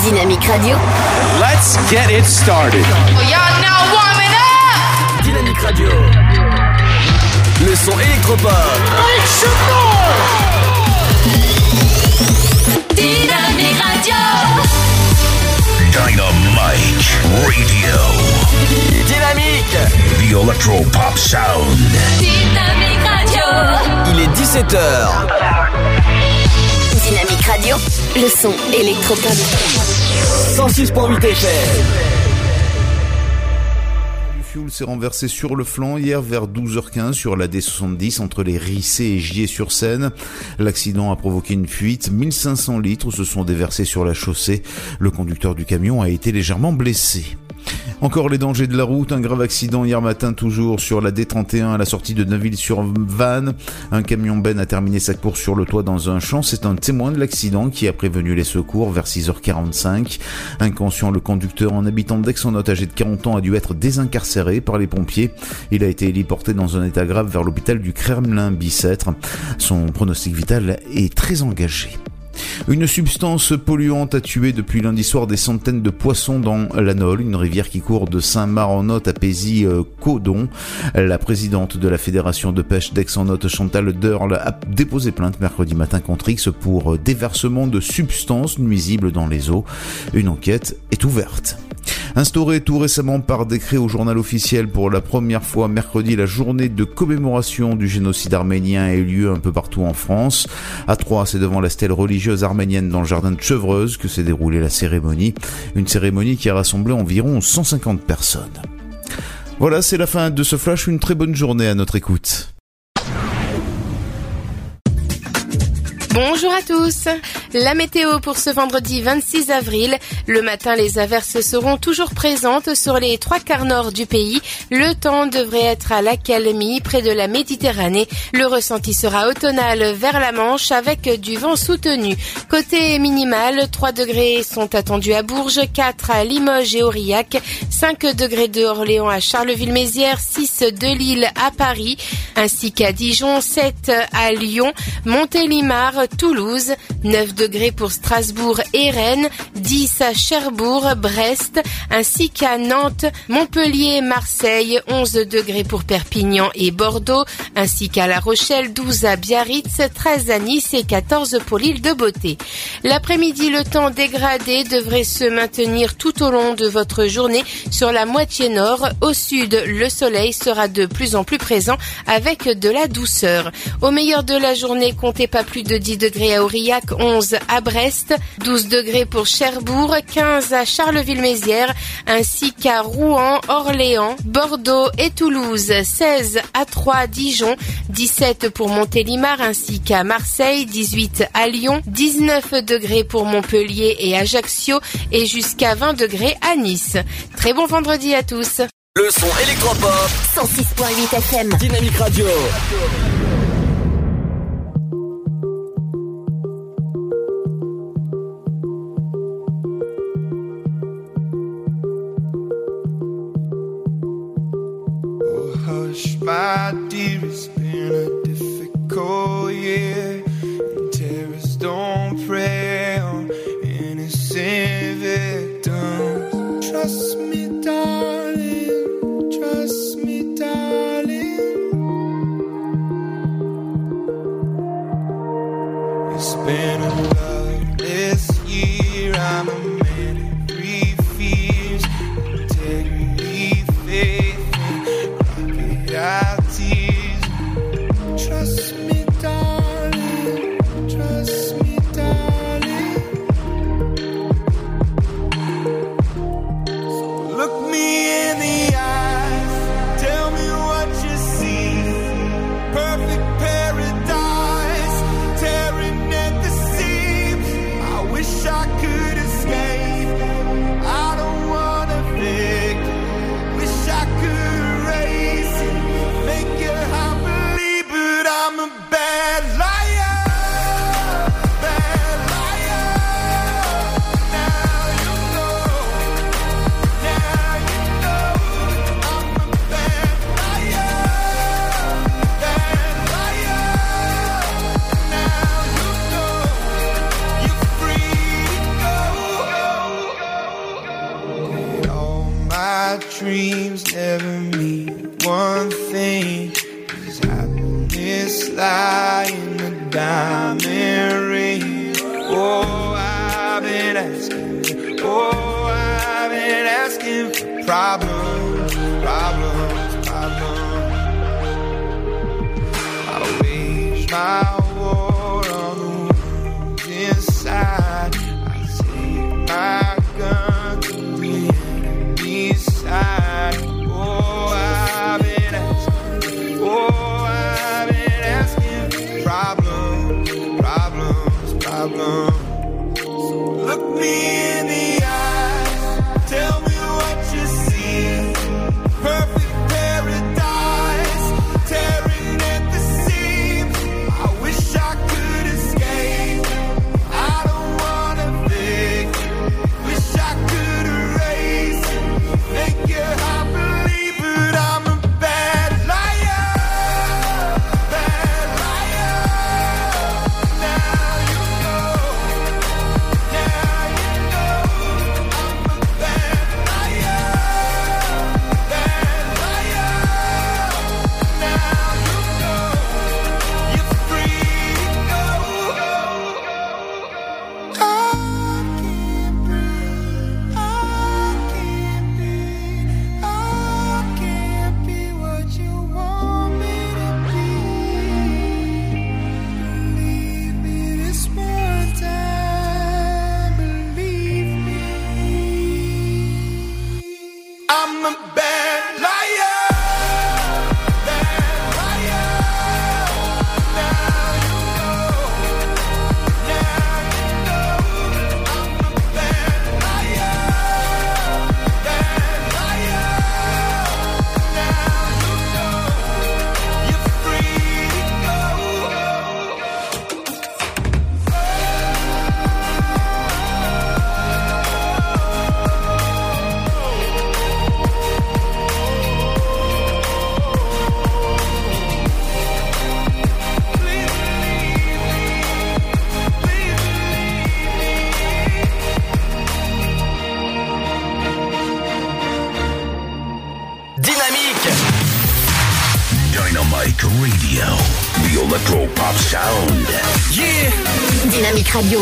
Dynamique Radio. Let's get it started. Y'all now warming up. Dynamique Radio. Le son électropop. Dynamique Radio. Dynamite Radio. Dynamique. The Electro Pop Sound. Dynamique Radio. Il est 17h. Radio. Le son électropop. 106.8 FM. Le fuel s'est renversé sur le flanc hier vers 12h15 sur la D70 entre les Rissés et Gier-sur-Seine. L'accident a provoqué une fuite. 1500 litres se sont déversés sur la chaussée. Le conducteur du camion a été légèrement blessé. Encore les dangers de la route, un grave accident hier matin toujours sur la D31 à la sortie de Neuville-sur-Vanne. Un camion Ben a terminé sa course sur le toit dans un champ. C'est un témoin de l'accident qui a prévenu les secours vers 6h45. Inconscient, le conducteur, un habitant d'Aix-en-Note âgé de 40 ans, a dû être désincarcéré par les pompiers. Il a été héliporté dans un état grave vers l'hôpital du Kremlin-Bicêtre. Son pronostic vital est très engagé. Une substance polluante a tué depuis lundi soir des centaines de poissons dans la Nole, une rivière qui court de Saint-Marc-en-Note à Paisy-Codon. La présidente de la fédération de pêche d'Aix-en-Note, Chantal Derle, a déposé plainte mercredi matin contre X pour déversement de substances nuisibles dans les eaux. Une enquête est ouverte. Instauré tout récemment par décret au journal officiel pour la première fois mercredi, la journée de commémoration du génocide arménien a eu lieu un peu partout en France. À Troyes, c'est devant la stèle religieuse arménienne dans le jardin de Chevreuse que s'est déroulée la cérémonie. Une cérémonie qui a rassemblé environ 150 personnes. Voilà, c'est la fin de ce flash. Une très bonne journée à notre écoute. Bonjour à tous. La météo pour ce vendredi 26 avril. Le matin, les averses seront toujours présentes sur les trois quarts nord du pays. Le temps devrait être à l'accalmie près de la Méditerranée. Le ressenti sera automnal vers la Manche avec du vent soutenu. Côté minimal, 3 degrés sont attendus à Bourges, 4 à Limoges et Aurillac, 5 degrés de Orléans à Charleville-Mézières, 6 de Lille à Paris, ainsi qu'à Dijon, 7 à Lyon, Montélimar, Toulouse, 9 degrés pour Strasbourg et Rennes, 10 à Cherbourg, Brest, ainsi qu'à Nantes, Montpellier, Marseille, 11 degrés pour Perpignan et Bordeaux, ainsi qu'à La Rochelle, 12 à Biarritz, 13 à Nice et 14 pour l'île de Beauté. L'après-midi, le temps dégradé devrait se maintenir tout au long de votre journée sur la moitié nord. Au sud, le soleil sera de plus en plus présent avec de la douceur. Au meilleur de la journée, comptez pas plus de 10 degrés à Aurillac, 11 à Brest, 12 degrés pour Cherbourg, 15 à Charleville-Mézières, ainsi qu'à Rouen, Orléans, Bordeaux et Toulouse, 16 à Troyes, Dijon, 17 pour Montélimar ainsi qu'à Marseille, 18 à Lyon, 19 degrés pour Montpellier et Ajaccio et jusqu'à 20 degrés à Nice. Très bon vendredi à tous. Le son électropop. 106.8 FM. Dynamique Radio. My dear, it's been a difficult year. And terrorists don't prey on innocent victims. Trust me, Dynamique Radio.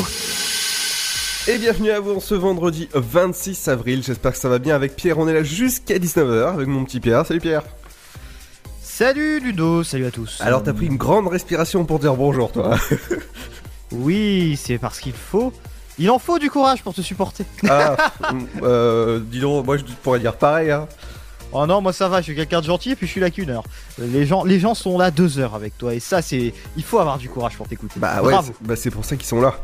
Et bienvenue à vous en ce vendredi 26 avril. J'espère que ça va bien avec Pierre. On est là jusqu'à 19h avec mon petit Pierre. Salut Pierre. Salut Ludo, salut à tous. Alors t'as pris une grande respiration pour dire bonjour toi. Oui, c'est parce qu'il faut. Il en faut du courage pour te supporter. ah, euh, dis donc, moi je pourrais dire pareil. Hein. Oh non, moi ça va, je suis quelqu'un de gentil et puis je suis là qu'une heure. Les gens, les gens sont là deux heures avec toi et ça c'est, il faut avoir du courage pour t'écouter. Bah ouais, Bravo. c'est- bah c'est pour ça qu'ils sont là.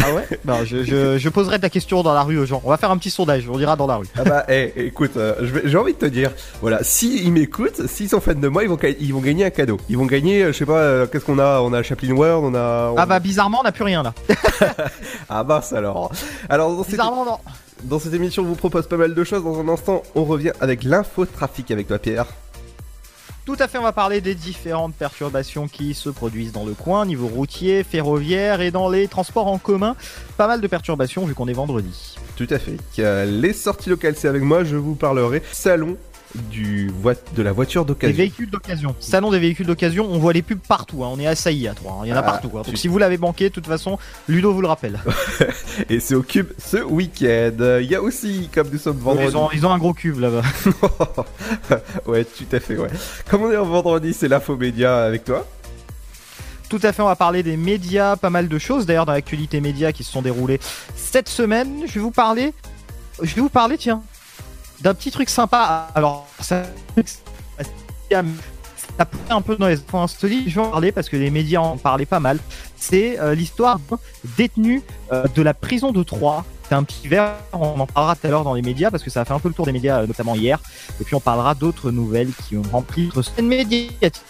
Ah ouais? Bah, je, je, je poserai ta question dans la rue aux gens. On va faire un petit sondage, on dira dans la rue. Ah bah eh, écoute, euh, j'ai envie de te dire, voilà, si ils m'écoutent, s'ils sont fans de moi, ils vont, ils vont gagner un cadeau. Ils vont gagner, euh, je sais pas, euh, qu'est-ce qu'on a? On a Chaplin World, on a... on- Ah bah bizarrement, on n'a plus rien là. Ah mince alors. Alors Bizarrement non. Dans cette émission, on vous propose pas mal de choses. Dans un instant, on revient avec l'infotrafic avec toi Pierre. Tout à fait, on va parler des différentes perturbations qui se produisent dans le coin, niveau routier, ferroviaire et dans les transports en commun. Pas mal de perturbations vu qu'on est vendredi. Tout à fait. Les sorties locales, c'est avec moi. Je vous parlerai salon du de la voiture Des d'occasion. véhicules d'occasion. Salon des véhicules d'occasion, on voit les pubs partout. hein. On est assaillis à trois. hein. Il y en a Ah, partout. hein. Donc si vous l'avez manqué, de toute façon, Ludo vous le rappelle. Et c'est au cube ce week-end. Il y a aussi, comme nous sommes vendredi. Ils ont, ils ont un gros cube là-bas. ouais, tout à fait, ouais. Comme on est en vendredi, c'est l'info média avec toi. Tout à fait, on va parler des médias, pas mal de choses d'ailleurs dans l'actualité média qui se sont déroulées cette semaine. Je vais vous parler, je vais vous parler, tiens, d'un petit truc sympa. Alors, ça, ça plaît un peu dans les points insolites. Je vais en parler parce que les médias en parlaient pas mal. C'est euh, l'histoire d'un détenu euh, de la prison de Troyes. C'est un petit verre, on en parlera tout à l'heure dans les médias parce que ça a fait un peu le tour des médias, euh, notamment hier. Et puis on parlera d'autres nouvelles qui ont rempli notre scène médiatique.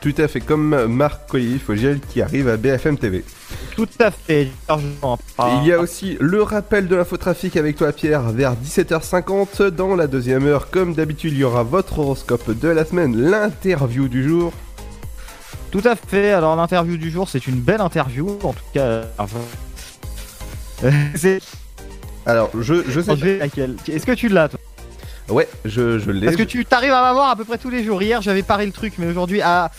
Tout à fait, comme Marc Collier Fogiel qui arrive à BFM TV. Tout à fait. Il y a aussi le rappel de l'infotrafic avec toi Pierre vers 17h50. Dans la deuxième heure, comme d'habitude, il y aura votre horoscope de la semaine, l'interview du jour. Tout à fait. Alors l'interview du jour, c'est une belle interview. En tout cas, euh, c'est. Alors, je, je sais laquelle Est-ce que tu l'as toi Ouais, je, je l'ai. Parce que tu t'arrives à m'avoir à peu près tous les jours. Hier, j'avais paré le truc, mais aujourd'hui, ah,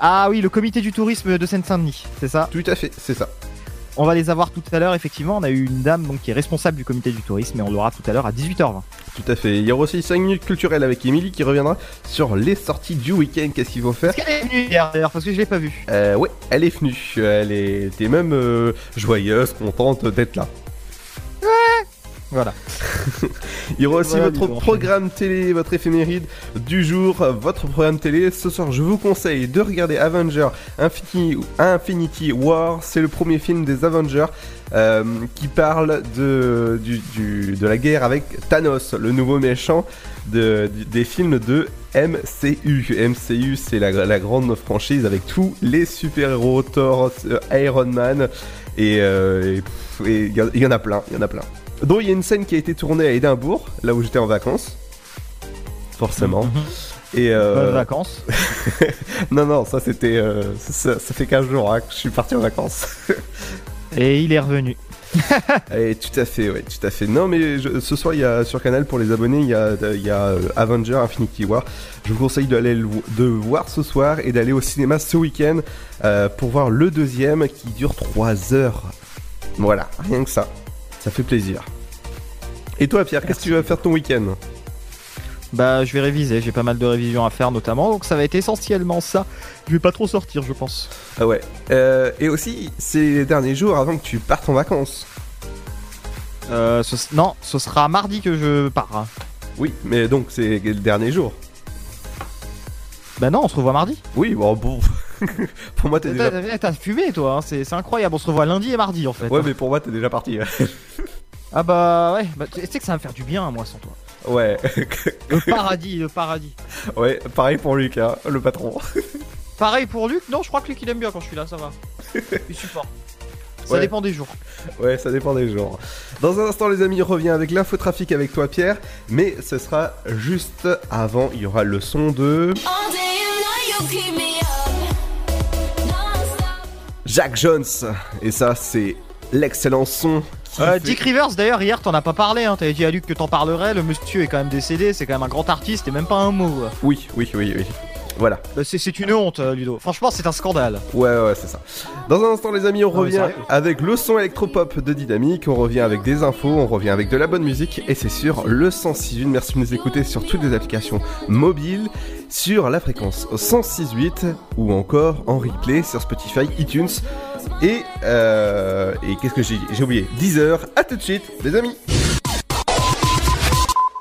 ah oui, le comité du tourisme de Seine-Saint-Denis, c'est ça Tout à fait, c'est ça. On va les avoir tout à l'heure, effectivement. On a eu une dame donc, qui est responsable du comité du tourisme et on l'aura tout à l'heure à 18h20. Tout à fait. Il y aura aussi 5 minutes culturelles avec Émilie qui reviendra sur les sorties du week-end. Qu'est-ce qu'il faut faire Est-ce qu'elle est venue hier d'ailleurs Parce que je l'ai pas vue. euh, Ouais, elle est venue. Elle était même euh, joyeuse, contente d'être là. Voilà. Il y aura aussi Voilà, votre programme télé, votre éphéméride du jour, euh, votre programme télé. Ce soir, je vous conseille de regarder Avengers Infinity, Infinity War. C'est le premier film des Avengers euh, qui parle de, du- du- de la guerre avec Thanos, le nouveau méchant de, du- des films de MCU. MCU, c'est la, la grande franchise avec tous les super-héros, Thor, euh, Iron Man, et euh, il y, en- il y en a plein, il y en a plein. Donc il y a une scène qui a été tournée à Édimbourg, là où j'étais en vacances. Forcément. Mhm. Et euh, Bonnes vacances. non, non, ça c'était. euh, ça, ça fait 15 jours hein, que je suis parti en vacances. Et il est revenu. Et tout à fait, ouais, tout à fait. Non, mais je- ce soir, il y a sur Canal pour les abonnés, il y a, il y a euh, Avenger Infinity War. Je vous conseille d'aller le de voir ce soir et d'aller au cinéma ce week-end euh, pour voir le deuxième qui dure 3 heures. Voilà, rien que ça. Ça fait plaisir. Et toi, Pierre, qu'est-ce que tu vas faire ton week-end? Bah, je vais réviser. J'ai pas mal de révisions à faire notamment. Donc ça va être essentiellement ça. Je vais pas trop sortir, je pense. Ah ouais. Euh, et aussi, ces derniers jours avant que tu partes en vacances. Euh, ce- non, ce sera mardi que je pars. Oui, mais donc c'est le dernier jour. Bah non, on se revoit mardi. Oui, bon, bon. pour moi, t'es déjà. T'as fumé toi, hein, c'est c'est incroyable. On se revoit lundi et mardi en fait. Ouais, mais pour moi, t'es déjà parti. Ah bah ouais, bah, tu sais que ça va me faire du bien moi sans toi. Ouais. Le paradis, le paradis. ouais, pareil pour Luc, hein, le patron. Pareil pour Luc, non, je crois que Luc il aime bien quand je suis là, ça va. Il supporte. Ça Ouais. dépend des jours. Ouais, ça dépend des jours. Dans un instant, les amis, on revient avec l'infotrafic avec toi, Pierre. Mais ce sera juste avant. Il y aura le son de. Jack Jones. Et ça, c'est l'excellent son. Euh, Dick Rivers d'ailleurs hier t'en as pas parlé, hein. t'avais dit à Luc que t'en parlerais, le monsieur est quand même décédé, c'est quand même un grand artiste et même pas un mot. Oui, oui, oui, oui. Voilà. Bah, c'est c'est une honte euh, Ludo, franchement c'est un scandale. Ouais, ouais, c'est ça. Dans un instant, les amis, on Non, mais revient sérieux avec le son électropop de Dynamique. On revient avec des infos, on revient avec de la bonne musique. Et c'est sur le 106.8. Merci de nous écouter sur toutes les applications mobiles, sur la fréquence 106.8 ou encore en replay sur Spotify, iTunes. Et, euh, et qu'est-ce que J'ai oublié. 10h. À tout de suite, les amis.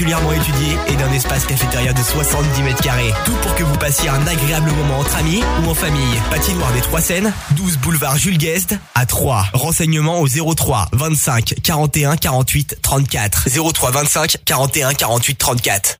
particulièrement étudiée et d'un espace cafétéria de 70 mètres carrés. Tout pour que vous passiez un agréable moment entre amis ou en famille. Patinoire des Trois Seines, 12 boulevard Jules Guest à 3. Renseignements au 03 25 41 48 34. 03 25 41 48 34.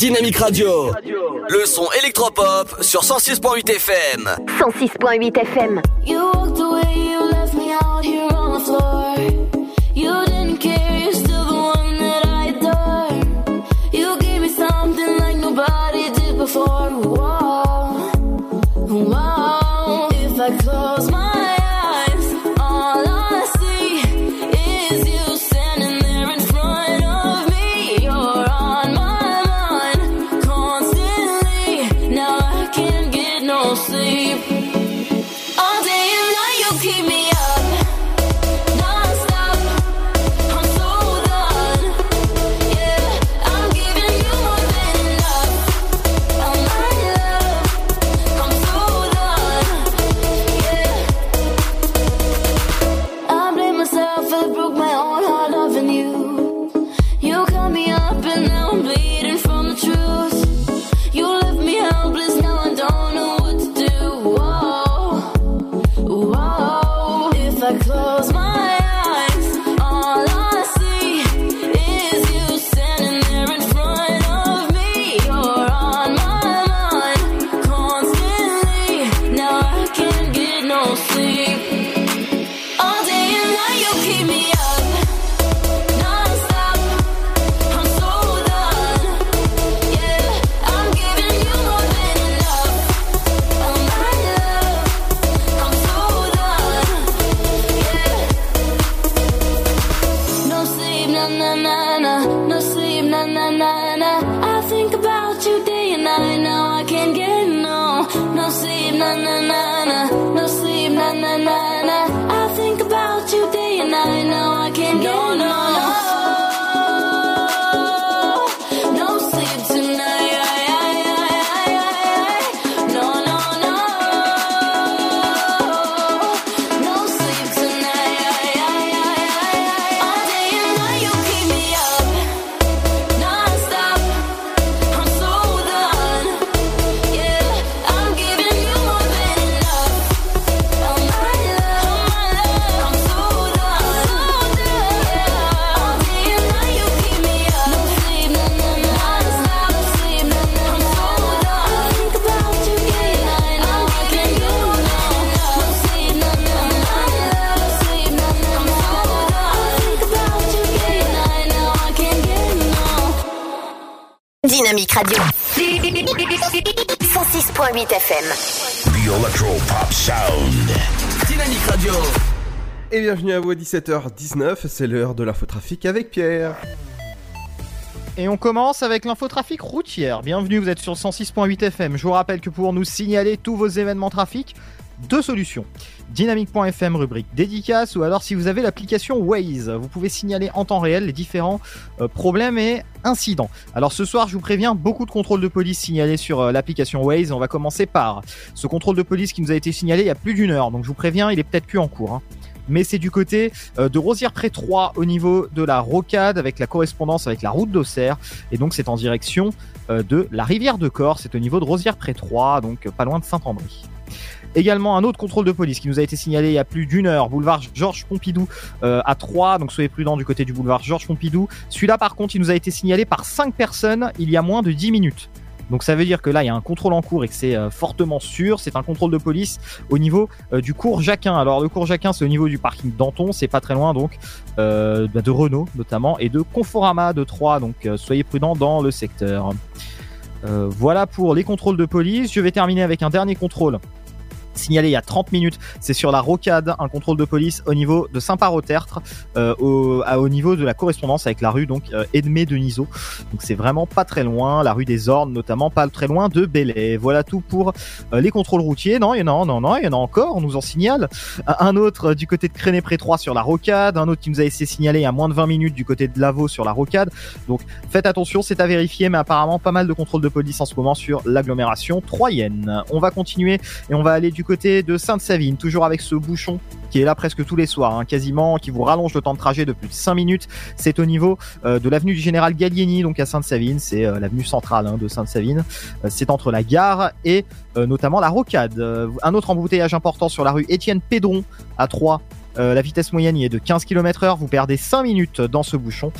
Dynamique Radio. Le son électropop sur 106.8 FM. 106.8 FM. You walked away, you left me out here on the floor. You bienvenue à vous à 17h19, c'est l'heure de l'infotrafic avec Pierre. Et on commence avec l'infotrafic routière. Bienvenue, vous êtes sur 106.8 FM. Je vous rappelle que pour nous signaler tous vos événements trafic, deux solutions. Dynamique.fm rubrique dédicace ou alors si vous avez l'application Waze, vous pouvez signaler en temps réel les différents euh, problèmes et incidents. Alors ce soir, je vous préviens, beaucoup de contrôles de police signalés sur euh, l'application Waze. On va commencer par ce contrôle de police qui nous a été signalé il y a plus d'une heure. Donc je vous préviens, il est peut-être plus en cours. hein mais c'est du côté euh, de Rosière-Pré 3 au niveau de la rocade avec la correspondance avec la route d'Auxerre et donc c'est en direction euh, de la rivière de Corse, c'est au niveau de Rosière-Pré 3 donc euh, pas loin de Saint-André. Également un autre contrôle de police qui nous a été signalé il y a plus d'une heure, boulevard Georges Pompidou à 3, donc soyez prudents du côté du boulevard Georges Pompidou. Celui-là par contre il nous a été signalé par 5 personnes il y a moins de 10 minutes. Donc ça veut dire que là, il y a un contrôle en cours et que c'est euh, fortement sûr. C'est un contrôle de police au niveau euh, du cours Jacquin. Alors le cours Jacquin, c'est au niveau du parking Danton, c'est pas très loin donc euh, bah, de Renault notamment et de Conforama de 3. Donc soyez prudents dans le secteur. Voilà pour les contrôles de police. Je vais terminer avec un dernier contrôle signalé il y a 30 minutes, c'est sur la rocade, un contrôle de police au niveau de Saint-Par-au-Tertre, euh, au, à- au niveau de la correspondance avec la rue donc euh, Edmé de Niso. Donc c'est vraiment pas très loin, la rue des Ornes notamment, pas très loin de Bellay. Voilà tout pour euh, les contrôles routiers. Non, il y en a, non, non, il y en a encore, on nous en signale. Un un autre euh, du côté de Créné-Pré 3 sur la rocade, un autre qui nous a il y a moins de 20 minutes du côté de Lavaux sur la rocade. Donc faites attention, c'est à vérifier, mais apparemment pas mal de contrôles de police en ce moment sur l'agglomération troyenne. On va continuer et on va aller du côté de Sainte-Savine, toujours avec ce bouchon qui est là presque tous les soirs, hein, quasiment, qui vous rallonge le temps de trajet de plus de 5 minutes. C'est au niveau euh, de l'avenue du Général Gallieni, donc à Sainte-Savine, c'est euh, l'avenue centrale hein, de Sainte-Savine. Euh, c'est entre la gare et notamment la rocade. Un autre embouteillage important sur la rue Étienne Pédron à 3. Euh, la vitesse moyenne y est de 15 km heure. Vous perdez 5 minutes dans ce bouchon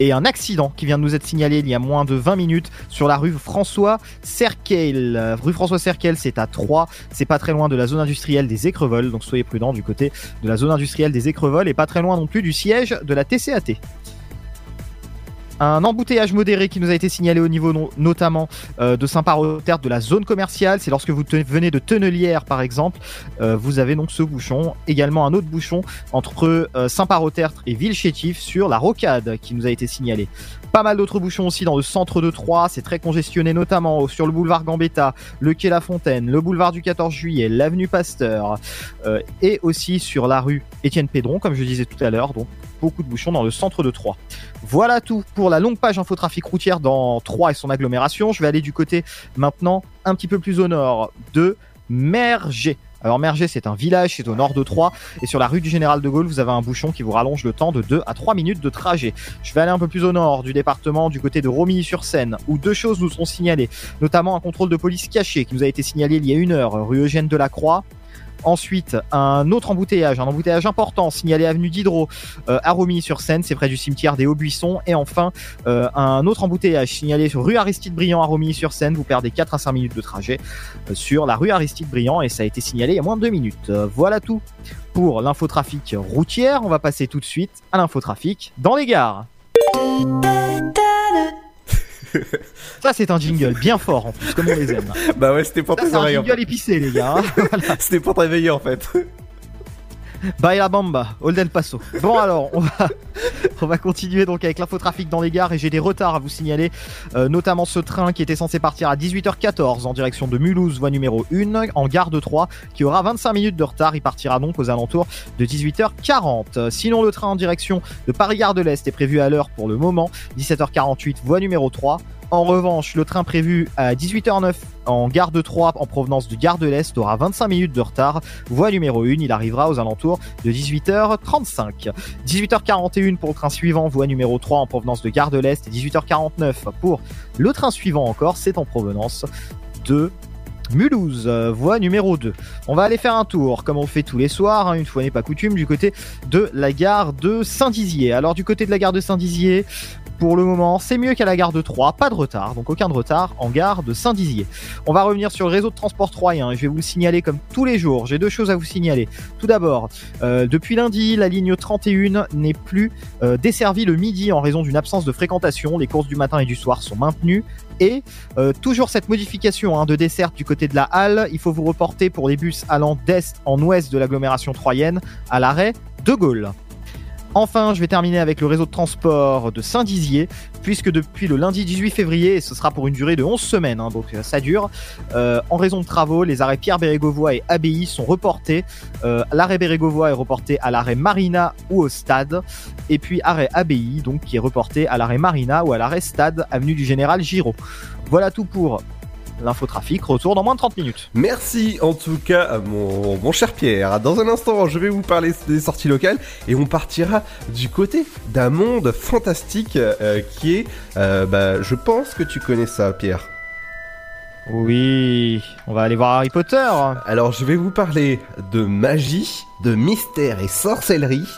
et un accident qui vient de nous être signalé il y a moins de 20 minutes sur la rue François. Euh, Rue François Cerquel, c'est à 3, c'est pas très loin de la zone industrielle des Écrevols, donc soyez prudents du côté de la zone industrielle des Écrevols et pas très loin non plus du siège de la TCAT. Un embouteillage modéré qui nous a été signalé au niveau no- notamment euh, de Saint-Par-au-Terre de la zone commerciale. C'est lorsque vous venez de Tonnelière par exemple, euh, vous avez donc ce bouchon. Également un autre bouchon entre euh, Saint-Par-au-Tertre et Villechétif sur la rocade qui nous a été signalé. Pas mal d'autres bouchons aussi dans le centre de Troyes, c'est très congestionné notamment sur le boulevard Gambetta, le quai La Fontaine, le boulevard du 14 juillet, l'avenue Pasteur euh, et aussi sur la rue Étienne Pédron comme je disais tout à l'heure. Donc beaucoup de bouchons dans le centre de Troyes. Voilà tout pour la longue page infotrafic routière dans Troyes et son agglomération. Je vais aller du côté maintenant un petit peu plus au nord de Merger. Alors Merger, c'est un village, c'est au nord de Troyes, et sur la rue du Général de Gaulle, vous avez un bouchon qui vous rallonge le temps de 2 à 3 minutes de trajet. Je vais aller un peu plus au nord du département, du côté de Romilly-sur-Seine, où deux choses nous sont signalées, notamment un contrôle de police caché qui nous a été signalé il y a une heure, rue Eugène Delacroix, Ensuite, un autre embouteillage, un embouteillage important signalé avenue Diderot euh, à Romilly-sur-Seine, c'est près du cimetière des Hauts-Buissons. Et enfin, euh, un autre embouteillage signalé sur rue Aristide Briand à Romilly-sur-Seine. Vous perdez 4 à 5 minutes de trajet euh, sur la rue Aristide Briand et ça a été signalé il y a moins de 2 minutes. Voilà tout pour l'infotrafic routière. On va passer tout de suite à l'infotrafic dans les gares. Ça, c'est un jingle bien fort en plus, comme on les aime. Bah ouais, c'était pour c'est un oreilles. en jingle fait. épicé, les gars. hein. C'était pour te réveiller en fait. Bye la bamba, Old El Paso. Bon alors, on va, on va continuer donc avec l'infotrafic dans les gares et j'ai des retards à vous signaler, euh, notamment ce train qui était censé partir à 18h14 en direction de Mulhouse, voie numéro 1, en gare de 3, qui aura 25 minutes de retard. Il partira donc aux alentours de 18h40. Euh, Sinon, le train en direction de Paris-Gare de l'Est est prévu à l'heure pour le moment, 17h48, voie numéro 3. En revanche, le train prévu à 18h09 en gare de Troyes en provenance de gare de l'Est aura 25 minutes de retard. Voie numéro 1, il arrivera aux alentours de 18h35. 18h41 pour le train suivant, voie numéro 3 en provenance de gare de l'Est et 18h49 pour le train suivant encore, c'est en provenance de Mulhouse, voie numéro 2. On va aller faire un tour, comme on fait tous les soirs, hein, une fois n'est pas coutume, du côté de la gare de Saint-Dizier. Alors du côté de la gare de Saint-Dizier, pour le moment, c'est mieux qu'à la gare de Troyes, pas de retard, donc aucun retard en gare de Saint-Dizier. On va revenir sur le réseau de transport troyen, et je vais vous le signaler comme tous les jours. J'ai deux choses à vous signaler. Tout d'abord, euh, depuis lundi, la ligne 31 n'est plus euh, desservie le midi en raison d'une absence de fréquentation. Les courses du matin et du soir sont maintenues. Et euh, toujours cette modification hein, de desserte du côté de la halle, il faut vous reporter pour les bus allant d'est en ouest de l'agglomération troyenne à l'arrêt de Gaulle. Enfin, je vais terminer avec le réseau de transport de Saint-Dizier, puisque depuis le lundi 18 février, et ce sera pour une durée de 11 semaines, hein, donc euh, ça dure, euh, en raison de travaux, les arrêts Pierre Bérégovoy et Abbaye sont reportés. Euh, l'arrêt Bérégovoy est reporté à l'arrêt Marina ou au stade, et puis arrêt Abbaye, donc qui est reporté à l'arrêt Marina ou à l'arrêt stade, avenue du Général Giraud. Voilà tout pour l'infotrafic, retour dans moins de 30 minutes. Merci en tout cas à mon, mon cher Pierre. Dans un instant, je vais vous parler des sorties locales et on partira du côté d'un monde fantastique euh, qui est, euh, bah, je pense que tu connais ça, Pierre. Oui, on va aller voir Harry Potter. Alors, je vais vous parler de magie, de mystère et sorcellerie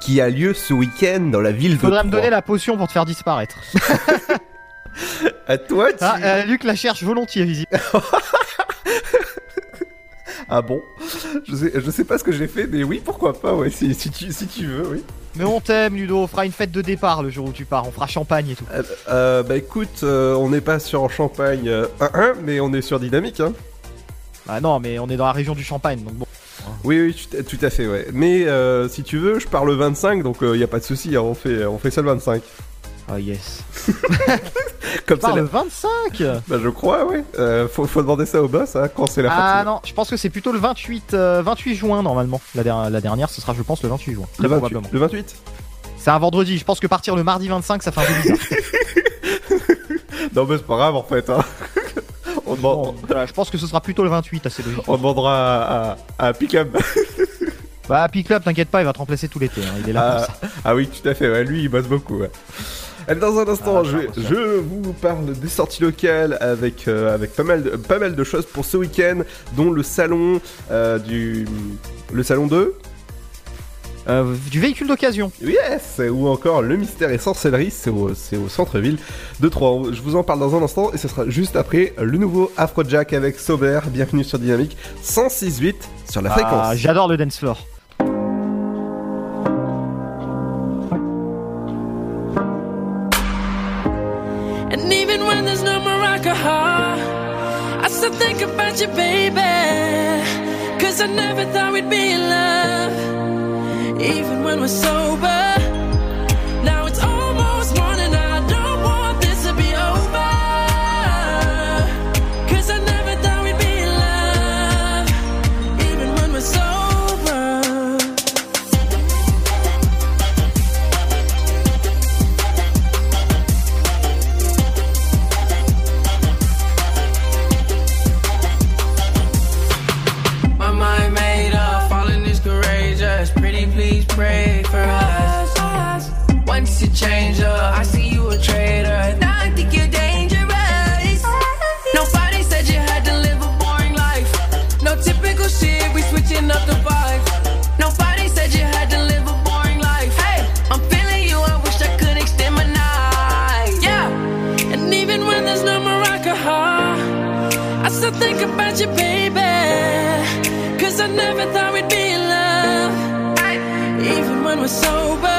qui a lieu ce week-end dans la ville de Faudrait me donner la potion pour te faire disparaître. À toi, tu... Ah, euh, Luc la cherche volontiers, visiblement. Ah bon? Je sais, je sais pas ce que j'ai fait, mais oui, pourquoi pas, ouais, si, si, tu, si tu veux, oui. Mais on t'aime, Ludo. On fera une fête de départ le jour où tu pars. On fera champagne et tout. Euh, euh, bah écoute, euh, on n'est pas sur Champagne euh, 1-1, mais on est sur Dynamique, hein. Ah non, mais on est dans la région du Champagne, donc bon. Oui, oui, tout, à fait, ouais. Mais si tu veux, je pars le 25, donc il y a pas de souci, hein, on, fait, on fait ça le 25. Ah yes. Comme c'est le la- 25 Bah je crois, ouais. Euh, faut, faut demander ça au boss, hein, quand c'est la Ah fête. non, je pense que c'est plutôt le 28, euh, 28 juin normalement. La, der- la dernière, ce sera, je pense, le 28 juin. Très le, 28, probablement. le 28 C'est un vendredi. Je pense que partir le mardi 25, ça fait un peu bizarre. Non, mais c'est pas grave en fait, hein. on, demande- Bon, voilà, je pense que ce sera plutôt le 28, assez logique. on demandera à, à, à Pickup. Bah, Club, t'inquiète pas, il va te remplacer tout l'été. hein, Il est là Ah, pour ça. ah oui, tout à fait, ouais, lui il bosse beaucoup. Ouais. Allez, dans un instant, Ah, je, vais- j'ai je vous parle des sorties locales avec, euh, avec pas, mal de, pas mal de choses pour ce week-end, dont le salon euh, du. Le salon 2 Euh, du véhicule d'occasion. Yes Ou encore le mystère et sorcellerie, c'est au, c'est au centre-ville de Troyes. Je vous en parle dans un instant et ce sera juste après le nouveau Afrojack avec Sauber. Bienvenue sur Dynamique 106.8 sur la Ah, fréquence. J'adore le dance floor. And even when there's no more alcohol, I still think about you, baby. Cause I never thought we'd be in love, even when we're sober. changer. I see you a traitor. Now I think you're dangerous. Nobody said you had to live a boring life. No typical shit, we switching up the vibe. Nobody said you had to live a boring life. Hey, I'm feeling you, I wish I could extend my night. Yeah, and even when there's no Morocco, I still think about you, baby. Cause I never thought we'd be in love. Even when we're sober.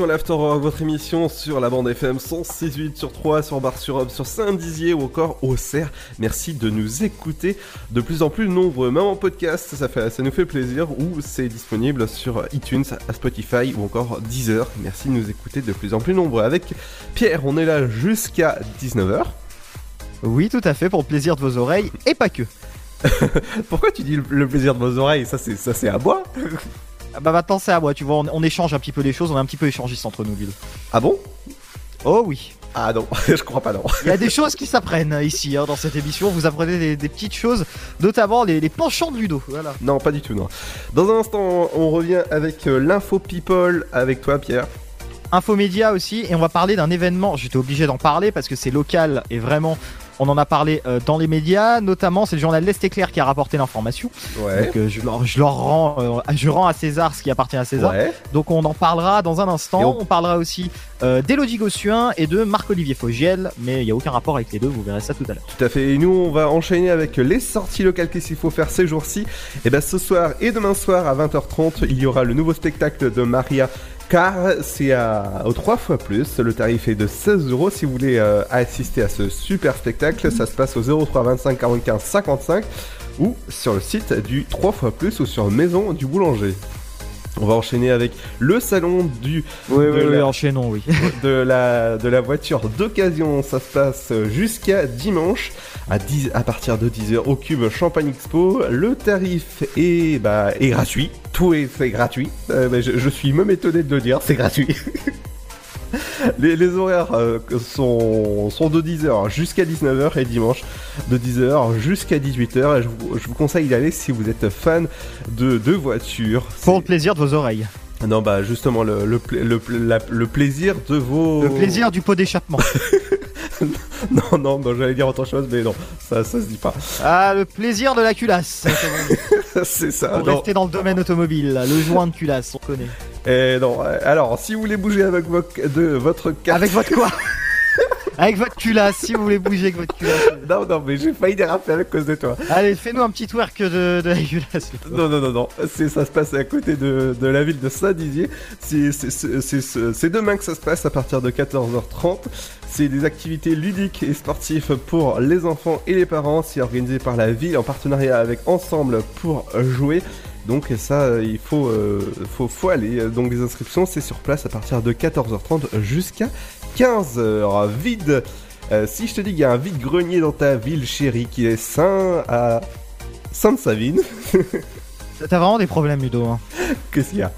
Émission l'After votre émission sur la bande FM 106.8 sur 3, sur Bar sur Homme, sur Saint-Dizier ou encore au Cerf. Merci de nous écouter de plus en plus nombreux, même en podcast, ça, fait, ça nous fait plaisir, ou c'est disponible sur iTunes, à Spotify ou encore Deezer. Merci de nous écouter de plus en plus nombreux. Avec Pierre, on est là jusqu'à 19h. Oui, tout à fait, pour le plaisir de vos oreilles, et pas que. Pourquoi tu dis le, plaisir de vos oreilles? Ça c'est à moi Bah maintenant c'est à moi, tu vois, on, on échange un petit peu les choses, on est un petit peu échangistes entre nous, Ludo. Ah bon? Oh oui. Ah non, je crois pas non. Il y a des choses qui s'apprennent ici, hein, dans cette émission, vous apprenez des, des petites choses, notamment les, les penchants de Ludo, voilà. Non, pas du tout, non. Dans un instant, on revient avec euh, l'info people avec toi, Pierre. Infomédia aussi, et on va parler d'un événement, j'étais obligé d'en parler parce que c'est local et vraiment on en a parlé euh, dans les médias, notamment c'est le journal L'Est Éclair qui a rapporté l'information. Ouais. Donc euh, je, leur, je leur rends, euh, je rends à César ce qui appartient à César. Ouais. Donc on en parlera dans un instant. On... on- parlera aussi d'Élodie Gossuin et de Marc-Olivier Fogiel, mais il n'y a aucun rapport avec les deux, vous verrez ça tout à l'heure. Tout à fait. Et nous, on va enchaîner avec les sorties locales. Qu'est-ce qu'il faut faire ces jours-ci? Et ben, ce soir et demain soir à 20h30, il y aura le nouveau spectacle de Maria. Car c'est à, aux 3 fois plus. Le tarif est de 16 euros. Si vous voulez euh, assister à ce super spectacle, ça se passe au 03 25 45 55 ou sur le site du 3 fois plus ou sur Maison du Boulanger. On va enchaîner avec le salon du Oui, de oui, oui, la- enchaînons, oui. de la, de la voiture d'occasion. Ça se passe jusqu'à dimanche à, 10, à partir de 10h au Cube Champagne Expo. Le tarif est, bah, est gratuit. Tout est, c'est gratuit. Euh, bah, je, je suis même étonné de le dire, c'est gratuit. Les, les horaires euh, sont, sont de 10h jusqu'à 19h et dimanche de 10h jusqu'à 18h. Et je, vous, je vous conseille d'y aller si vous êtes fan de, de voitures. Pour le plaisir de vos oreilles. Non, bah justement, le, le, pla- le, pla- la- le plaisir de vos. Le plaisir du pot d'échappement. Non, non, non j'allais dire autre chose, mais non, ça, ça se dit pas. ah, le plaisir de la culasse. C'est ça. Pour non. rester dans le domaine automobile, là, le joint de culasse, on connaît. Eh, non. euh, Alors, si vous voulez bouger avec vo- de votre carte. Avec votre quoi? Avec votre culasse, si vous voulez bouger avec votre culasse. Non, non, mais j'ai failli déraper avec cause de toi. Allez, fais-nous un petit twerk de, de la culasse. Non, non, non, non. C'est, ça se passe à côté de, de la ville de Saint-Dizier. C'est demain que ça se passe à partir de 14h30. C'est des activités ludiques et sportives pour les enfants et les parents. C'est organisé par la ville en partenariat avec Ensemble pour jouer. Donc ça, euh, il faut, euh, faut, faut aller. Donc les inscriptions, c'est sur place à partir de 14h30 jusqu'à 15h. Vide. Euh, si je te dis qu'il y a un vide-grenier dans ta ville chérie qui est saint à Sainte-Savine, T'as vraiment des problèmes, Ludo. Hein. Qu'est-ce qu'il y a?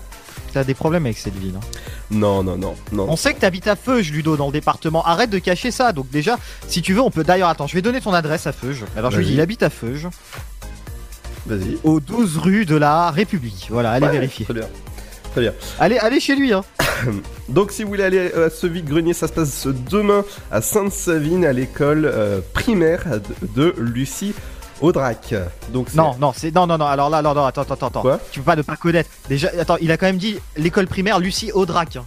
T'as des problèmes avec cette ville. hein. Non, non, non, non. On sait que t'habites à Feuge, Ludo, dans le département. Arrête de cacher ça. Donc déjà, si tu veux, on peut. D'ailleurs, attends, je vais donner ton adresse à Feuge. Alors, je lui dis, il habite à Feuge, Vas-y. au 12 rue de la République. Voilà, allez Ouais, vérifier. Très bien. Très bien. Allez, allez chez lui. Hein. Donc si vous voulez aller euh, à ce vide-grenier, ça se passe demain à Sainte-Savine, à l'école euh, primaire de, de Lucie Audrac. Donc Non, non, c'est non, non, non. Alors là, non, non, attends, attends, attends. Quoi? Tu peux pas ne pas connaître. Déjà, attends, il a quand même dit l'école primaire Lucie Audrac.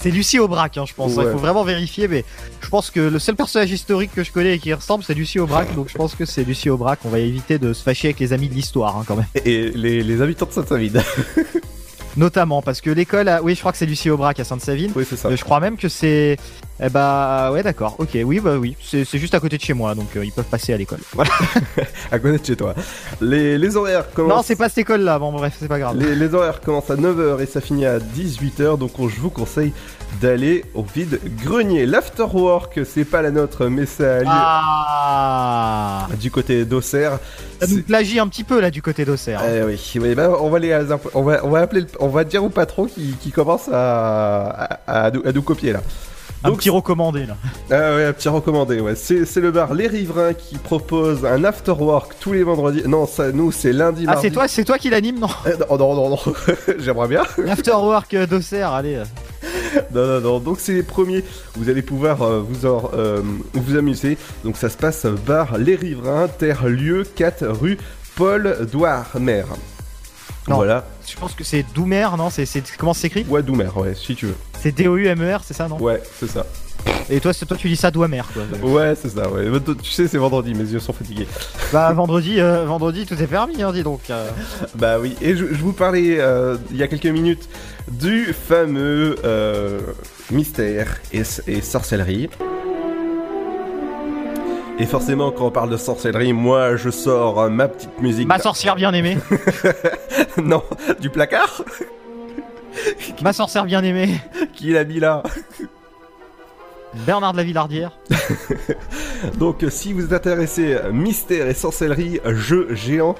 C'est Lucie Aubrac, hein, je pense. Il faut vraiment vérifier, mais je pense que le seul personnage historique que je connais et qui ressemble, c'est Lucie Aubrac. donc je pense que c'est Lucie Aubrac. On va éviter de se fâcher avec les amis de l'histoire, hein, quand même. Et les, les habitants de Sainte-Savine. Notamment parce que l'école, a- oui, je crois que c'est Lucie Aubrac à Sainte-Savine. oui, c'est ça. Euh, Je crois même que c'est. Eh bah, ouais, d'accord. Ok, oui, bah oui. C'est c'est juste à côté de chez moi, donc euh, ils peuvent passer à l'école. Voilà. à côté de chez toi. Les, les horaires commencent. Non, c'est pas cette école-là. Bon, bref, c'est pas grave. Les, les horaires commencent à 9h et ça finit à 18h, donc on- je vous conseille d'aller au vide grenier. L'afterwork, c'est pas la nôtre, mais ça a lieu Ah du côté d'Auxerre. Ça nous plagie un petit peu là du côté d'Auxerre. Eh oui, oui, bah, on va les, on va, on va appeler, le- on va dire au patron qui, qui commence à, à, à nous, à nous copier là. un petit recommandé là. Ah ouais, un petit recommandé, ouais. C'est, le bar Les Riverains qui propose un afterwork tous les vendredis. Non, ça, nous, c'est lundi, Ah, c'est toi, c'est toi qui l'anime, non? Eh, non, non, non, non. J'aimerais bien. L'afterwork euh, d'Auxerre, allez. Non, non, non. Donc, c'est les premiers. Vous allez pouvoir euh, vous, en- euh, vous amuser. Donc, ça se passe bar Les Riverains, terre-lieu, 4 rue Paul Douarmer. Non. Voilà. Je pense que c'est Doumer, non? C'est, c'est Comment c'est écrit Ouais, Doumer, ouais, si tu veux. C'est D-O-U-M-E-R, c'est ça, non? Ouais, c'est ça. Et toi, c'est- toi, tu dis ça Doumer, quoi. Ouais, c'est ça, ouais. Tu sais, c'est vendredi, mes yeux sont fatigués. bah, vendredi, euh, vendredi, tout est permis, hein, dis donc. euh. Bah oui, et je, je vous parlais euh, il y a quelques minutes du fameux mystère et, et sorcellerie. Et forcément, quand on parle de sorcellerie, moi je sors ma petite musique. Ma sorcière bien aimée. non, du placard Ma sorcière bien aimée. Qui l'a mis là? Bernard de la Villardière. Donc, euh, si vous êtes intéressé euh, mystère et sorcellerie, jeu géant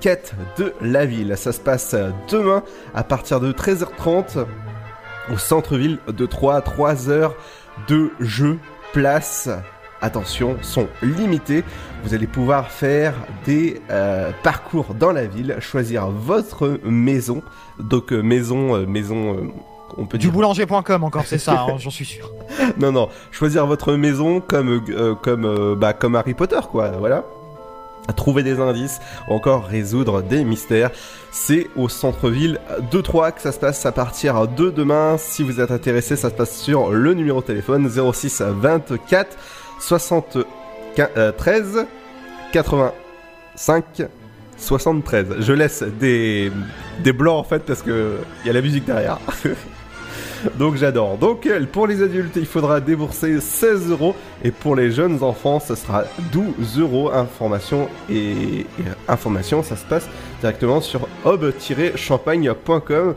quête de la ville. Ça se passe euh, demain à partir de 13h30 au centre-ville de 3 3 heures de jeu. Place, attention, sont limitées. Vous allez pouvoir faire des parcours dans la ville, choisir votre maison. Donc, maison, maison. On peut Du boulanger.com encore, c'est ça, hein, j'en suis sûr. non, non, choisir votre maison comme, euh, comme, euh, bah, comme Harry Potter, quoi, voilà. Trouver des indices ou encore résoudre des mystères. C'est au centre-ville de Troyes que ça se passe à partir de demain. Si vous êtes intéressé, ça se passe sur le numéro de téléphone 06 24 73 85 73. Je laisse des, des blancs en fait parce que il y a la musique derrière. Donc j'adore. Donc euh, pour les adultes, il faudra débourser 16 euros et pour les jeunes enfants, ce sera 12 euros. Information et, information, ça se passe directement sur hob-champagne.com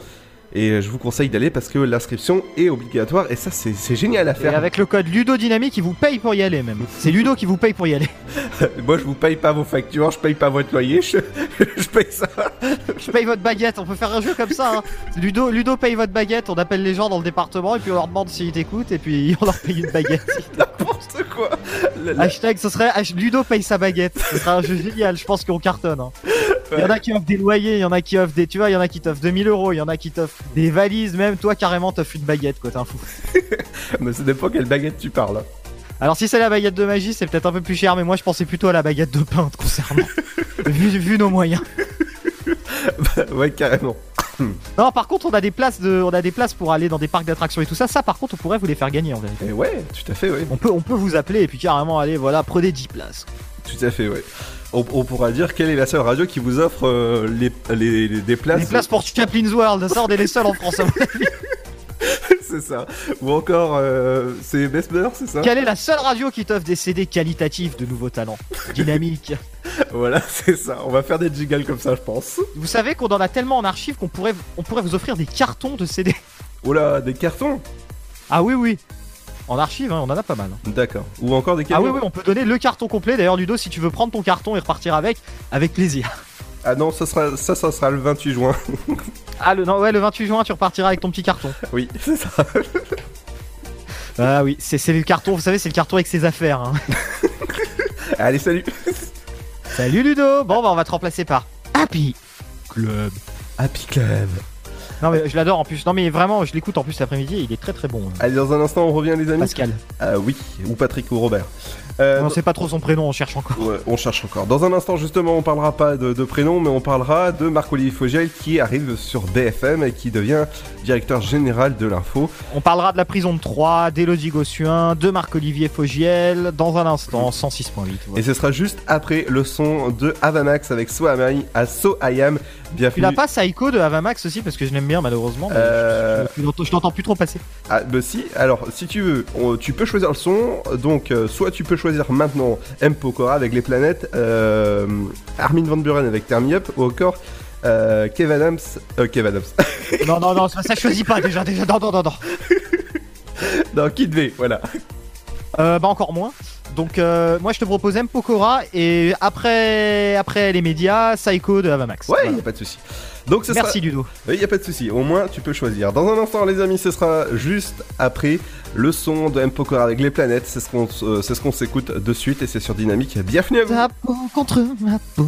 et euh, je vous conseille d'aller parce que l'inscription est obligatoire et ça c'est génial à Et faire. avec le code Ludo Dynamique, il vous paye pour y aller même. C'est Ludo qui vous paye pour y aller. Moi je vous paye pas vos factures, je paye pas votre loyer, je, je paye ça. Je paye votre baguette, on peut faire un jeu comme ça. hein. Ludo, Ludo paye votre baguette, on appelle les gens dans le département et puis on leur demande s'ils t'écoutent et puis on leur paye une baguette. N'importe quoi. Hashtag, ce serait Ludo paye sa baguette. Ce sera un jeu génial, je pense qu'on cartonne. hein. Il y en a qui offrent des loyers, il y en a qui offrent des. Tu vois, il y en a qui t'offrent 2000 euros, il y en a qui t'offrent des valises, même toi carrément t'offres une baguette quoi, t'es un fou. Mais ça dépend quelle baguette tu parles. Alors si c'est la baguette de magie, c'est peut-être un peu plus cher, mais moi je pensais plutôt à la baguette de peintre concernant. vu, vu nos moyens. ouais, carrément. Non, par contre, on a des places de, on a des places pour aller dans des parcs d'attractions et tout ça. Ça, par contre, on pourrait vous les faire gagner en vérité. Et ouais, tout à fait, oui. On peut, on peut vous appeler et puis carrément aller, voilà, prenez 10 places. Tout à fait, ouais. On, on pourra dire quelle est la seule radio qui vous offre euh, les, les, les- des places. Des places pour Chaplin's World, ça on est les seuls en France. à mon avis. c'est ça. Ou encore, euh, c'est Besmer, c'est ça? Quelle est la seule radio qui t'offre des CD qualitatifs de nouveaux talents? Dynamique. Voilà, c'est ça. On va faire des jingles comme ça, je pense. Vous savez qu'on en a tellement en archive qu'on pourrait, on pourrait vous offrir des cartons de CD. Oh là, des cartons? Ah oui, oui. En archive, hein, on en a pas mal. D'accord. Ou encore des Ah cartons oui, oui, on peut donner le carton complet. D'ailleurs, Ludo, si tu veux prendre ton carton et repartir avec, avec plaisir. Ah non, ça sera, ça, ça sera le 28 juin. Ah, le, non, ouais, le 28 juin, tu repartiras avec ton petit carton. oui, c'est ça. Ah oui, c'est c'est le carton, vous savez, c'est le carton avec ses affaires. hein. Allez, salut. Salut Ludo Bon, bah, on va te remplacer par Happy Club. Happy Club. Non, mais je l'adore en plus. Non, mais vraiment, je l'écoute en plus l'après-midi, il est très très bon. Allez, dans un instant, on revient, les amis. Pascal. Ah oui, ou Patrick ou Robert. Euh, on sait pas trop son prénom, on cherche encore. Ouais, on cherche encore. Dans un instant, justement, on parlera pas de, de prénom, mais on parlera de Marc-Olivier Fogiel qui arrive sur BFM et qui devient directeur général de l'info. On parlera de la prison de Troyes, d'Élodie Gossuin, de Marc-Olivier Fogiel, dans un instant, 106.8. voilà. Et ce sera juste après le son de Avamax avec So Am I, à So I Am. Tu Bienvenue. l'as pas Psycho de Avamax aussi parce que je l'aime bien malheureusement. mais Euh, je- je l'entends- je l'entends plus trop passer. Ah, bah si, alors si tu veux, on- tu peux choisir le son. Donc, euh, soit tu peux choisir maintenant M. Pokora avec les planètes, euh, Armin Van Buren avec Turn Me Up, ou encore euh, Kev Adams. Euh, Kev Adams. Non, non, non, ça, ça choisit pas déjà, déjà, non, non, non, non. non, Kid V, voilà. Euh, bah encore moins. Donc euh, moi je te propose M. Pokora et après, après les médias, Psycho de Avamax. Ouais, Voilà. y a pas de souci. Donc, ce Merci sera... Ludo. Oui, y a pas de souci. Au moins, tu peux choisir. Dans un instant, les amis, ce sera juste après le son de M. Pokora avec les planètes. C'est ce qu'on euh, c'est ce qu'on s'écoute de suite et c'est sur Dynamique. Bienvenue à vous. Ta peau contre ma peau.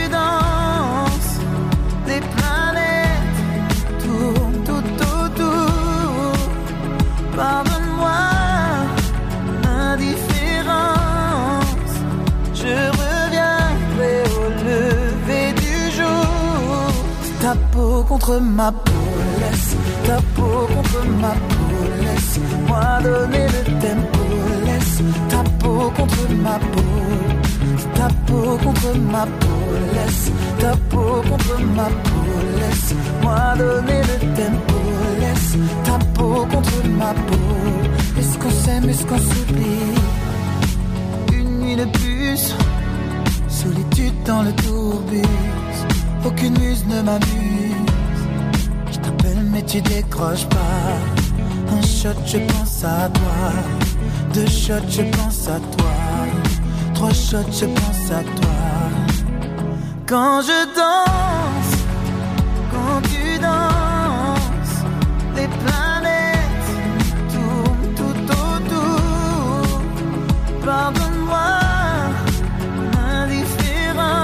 les planètes tournent tout autour. Pardonne-moi l'indifférence, je reviendrai au lever du jour. Ta peau contre ma peau, laisse ta peau contre ma peau, laisse-moi donner le tempo, laisse ta peau contre ma peau, ta peau contre ma peau, laisse ta peau contre ma peau, laisse-moi donner le tempo, laisse ta peau contre ma peau. Est-ce qu'on s'aime, est-ce qu'on s'oublie? Une nuit de plus, solitude dans le tourbus, aucune muse ne m'amuse. Je t'appelle mais tu décroches pas. Un shot, je pense à toi. Deux shots, je pense à toi. Trois shots, je pense à toi. Quand je danse, quand tu danses, les planètes tournent tout autour. Pardonne-moi l'indifférence.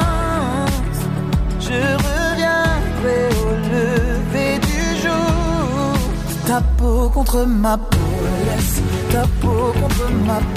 Je reviendrai au lever du jour. Ta peau contre ma peau, laisse ta peau contre ma peau,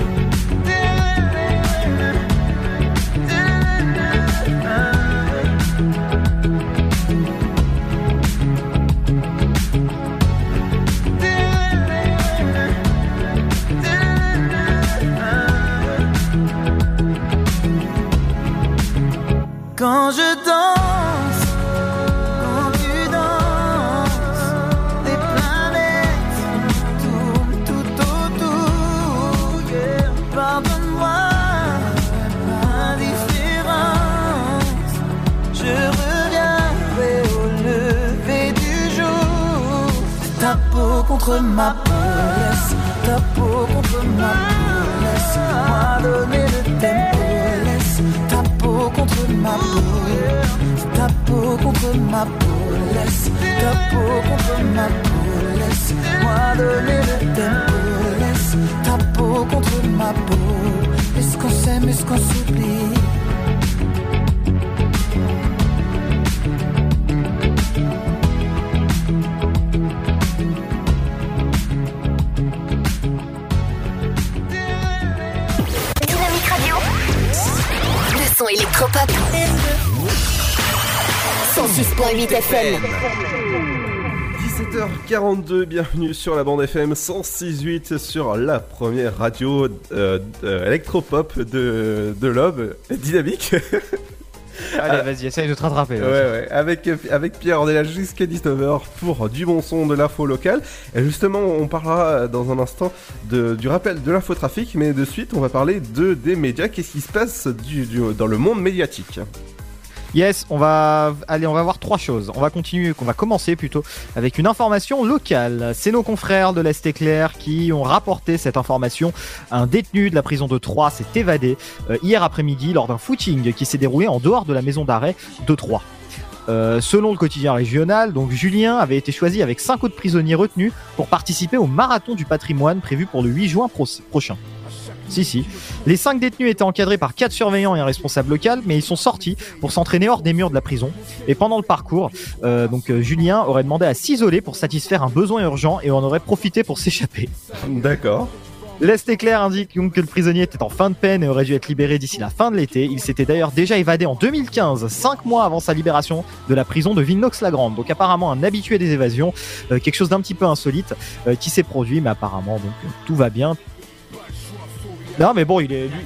Contre ma peau, laisse ta peau contre ma peau, laisse ta peau contre ma peau, laisse-moi donner le tempo, ta peau contre ma peau. Est-ce qu'on s'aime, est-ce qu'on s'oublie? Électropop. 106.8 FM. 17h42, bienvenue sur la bande FM 106.8 sur la première radio euh, euh, électropop de, de l'Aube, dynamique. Allez, vas-y, essaye de te rattraper. Ouais, ouais. Avec, avec Pierre, on est là jusqu'à 19h pour du bon son, de l'info locale. Et justement, on parlera dans un instant de, du rappel de l'infotrafic, mais de suite, on va parler de, des médias. Qu'est-ce qui se passe du, du- dans le monde médiatique? Yes, on va allez, on va voir trois choses. On va continuer, on va commencer plutôt avec une information locale. C'est nos confrères de l'Est éclair qui ont rapporté cette information. Un détenu de la prison de Troyes s'est évadé euh, hier après-midi lors d'un footing qui s'est déroulé en dehors de la maison d'arrêt de Troyes. Euh, selon le quotidien régional, donc Julien avait été choisi avec cinq autres prisonniers retenus pour participer au marathon du patrimoine prévu pour le 8 juin pro- prochain. Si, si. Les cinq détenus étaient encadrés par quatre surveillants et un responsable local, mais ils sont sortis pour s'entraîner hors des murs de la prison. Et pendant le parcours, euh, donc euh, Julien aurait demandé à s'isoler pour satisfaire un besoin urgent et en aurait profité pour s'échapper. D'accord. L'Est éclair indique donc que le prisonnier était en fin de peine et aurait dû être libéré d'ici la fin de l'été. Il s'était d'ailleurs déjà évadé en 2015, cinq mois avant sa libération de la prison de Villeneuve-la-Grande. Donc apparemment un habitué des évasions, euh, quelque chose d'un petit peu insolite euh, qui s'est produit, mais apparemment donc tout va bien. Non mais bon, il est lui.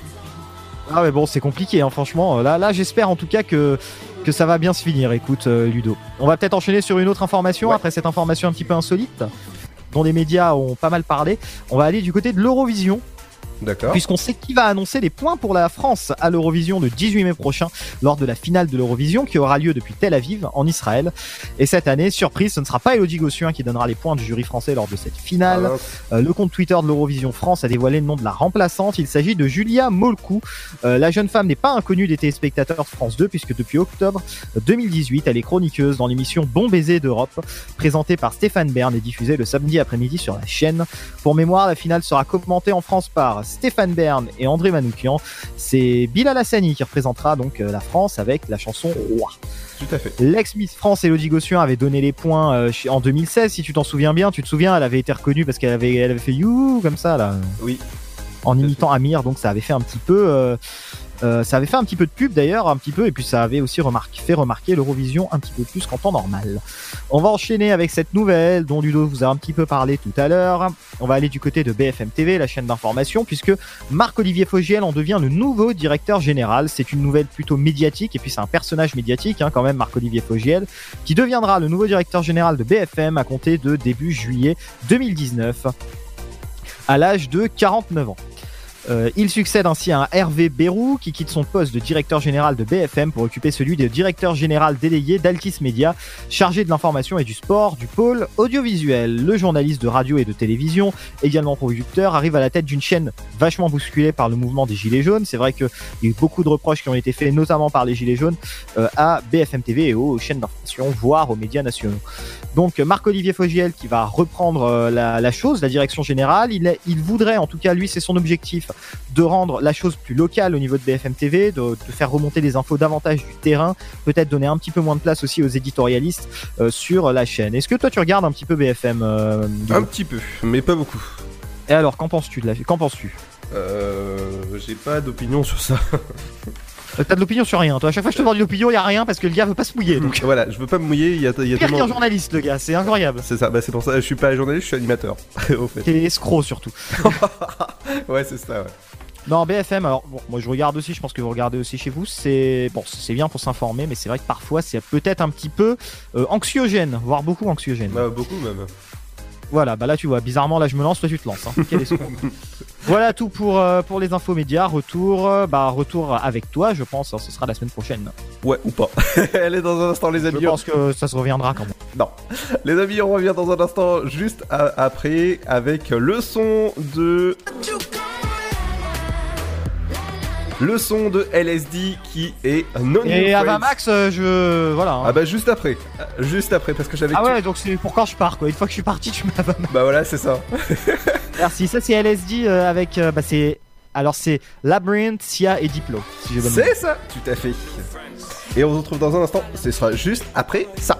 Ah mais bon, c'est compliqué, hein, franchement. Là, là, j'espère en tout cas que que ça va bien se finir. Écoute, euh, Ludo. On va peut-être enchaîner sur une autre information après cette information un petit peu insolite dont les médias ont pas mal parlé. On va aller du côté de l'Eurovision. D'accord. Puisqu'on sait qui va annoncer les points pour la France à l'Eurovision le 18 mai prochain lors de la finale de l'Eurovision qui aura lieu depuis Tel Aviv en Israël. Et cette année, surprise, ce ne sera pas Elodie Gossuin qui donnera les points du jury français lors de cette finale. Euh, le compte Twitter de l'Eurovision France a dévoilé le nom de la remplaçante. Il s'agit de Julia Molkou. Euh, la jeune femme n'est pas inconnue des téléspectateurs de France 2 puisque depuis octobre 2018, elle est chroniqueuse dans l'émission Bon baiser d'Europe présentée par Stéphane Bern et diffusée le samedi après-midi sur la chaîne. Pour mémoire, la finale sera commentée en France par Stéphane Bern et André Manoukian. C'est Bilal Hassani qui représentera donc euh, la France avec la chanson Roi. Tout à fait. L'ex-Miss France Elodie Gossuin avait donné les points euh, en 2016, si tu t'en souviens bien. Tu te souviens, elle avait été reconnue parce qu'elle avait, elle avait fait you comme ça là. Oui. En imitant Amir, donc ça avait fait un petit peu. euh, euh, ça avait fait un petit peu de pub d'ailleurs, un petit peu, et puis ça avait aussi fait remarquer l'Eurovision un petit peu plus qu'en temps normal. On va enchaîner avec cette nouvelle dont Ludo vous a un petit peu parlé tout à l'heure. On va aller du côté de BFM TV, la chaîne d'information, puisque Marc-Olivier Fogiel en devient le nouveau directeur général. C'est une nouvelle plutôt médiatique, et puis c'est un personnage médiatique hein, quand même, Marc-Olivier Fogiel, qui deviendra le nouveau directeur général de BFM à compter de début juillet 2019, à l'âge de 49 ans. Euh, il succède ainsi à Hervé Bérou qui quitte son poste de directeur général de BFM pour occuper celui de directeur général délégué d'Altis Media, chargé de l'information et du sport du pôle audiovisuel. Le journaliste de radio et de télévision, également producteur, arrive à la tête d'une chaîne vachement bousculée par le mouvement des Gilets jaunes. C'est vrai qu'il y a eu beaucoup de reproches qui ont été faits, notamment par les Gilets jaunes, euh, à BFM TV et aux chaînes d'information, voire aux médias nationaux. Donc Marc-Olivier Fogiel qui va reprendre euh, la, chose, la direction générale. Il voudrait, en tout cas lui c'est son objectif, de rendre la chose plus locale au niveau de BFM TV, de, de faire remonter les infos davantage du terrain, peut-être donner un petit peu moins de place aussi aux éditorialistes euh, sur la chaîne. Est-ce que toi tu regardes un petit peu BFM euh, Un petit peu, mais pas beaucoup. Et alors qu'en penses-tu de la... Qu'en penses-tu? Euh, j'ai pas d'opinion sur ça. Euh, T'as de l'opinion sur rien. Toi à chaque fois que je te demande de l'opinion, il a rien parce que le gars veut pas se mouiller. Donc voilà, je veux pas me mouiller, il y a, y a tellement... journaliste le gars, c'est incroyable. C'est ça, bah c'est pour ça, je suis pas journaliste, je suis animateur, au fait. T'es escroc surtout. ouais, c'est ça, ouais. Non, BFM, alors bon, moi je regarde aussi, je pense que vous regardez aussi chez vous, c'est bon, c'est bien pour s'informer, mais c'est vrai que parfois c'est peut-être un petit peu euh, anxiogène, voire beaucoup anxiogène. Bah, beaucoup même. Voilà, bah là tu vois, bizarrement là je me lance, toi tu te lances. Hein. Quel voilà tout pour, euh, pour les infos médias, retour, euh, bah retour avec toi, je pense, hein, ce sera la semaine prochaine. Ouais, ou pas. Elle est dans un instant, les Je amis. pense que ça se reviendra quand même. Non. Les amis, on revient dans un instant, juste à- après, avec le son de. Le son de LSD qui est non Et Avamax, euh, je. Voilà. hein. Ah bah juste après, juste après parce que j'avais. Ah ouais, donc c'est pour quand je pars quoi. Une fois que je suis parti, tu mets Avamax. Bah voilà, c'est ça. Merci, ça c'est LSD euh, avec. euh, bah c'est Alors c'est Labyrinth, Sia et Diplo. Si j'ai bonne C'est ça, tout à fait. Et on se retrouve dans un instant, ce sera juste après ça.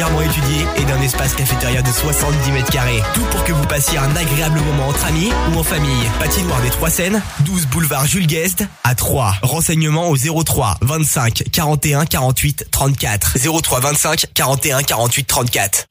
étudiée et d'un espace cafétéria de 70 mètres carrés. Tout pour que vous passiez un agréable moment entre amis ou en famille. Patinoire des Trois Seines, 12 boulevard Jules Guest à 3. Renseignements au 03 25 41 48 34. 03 25 41 48 34.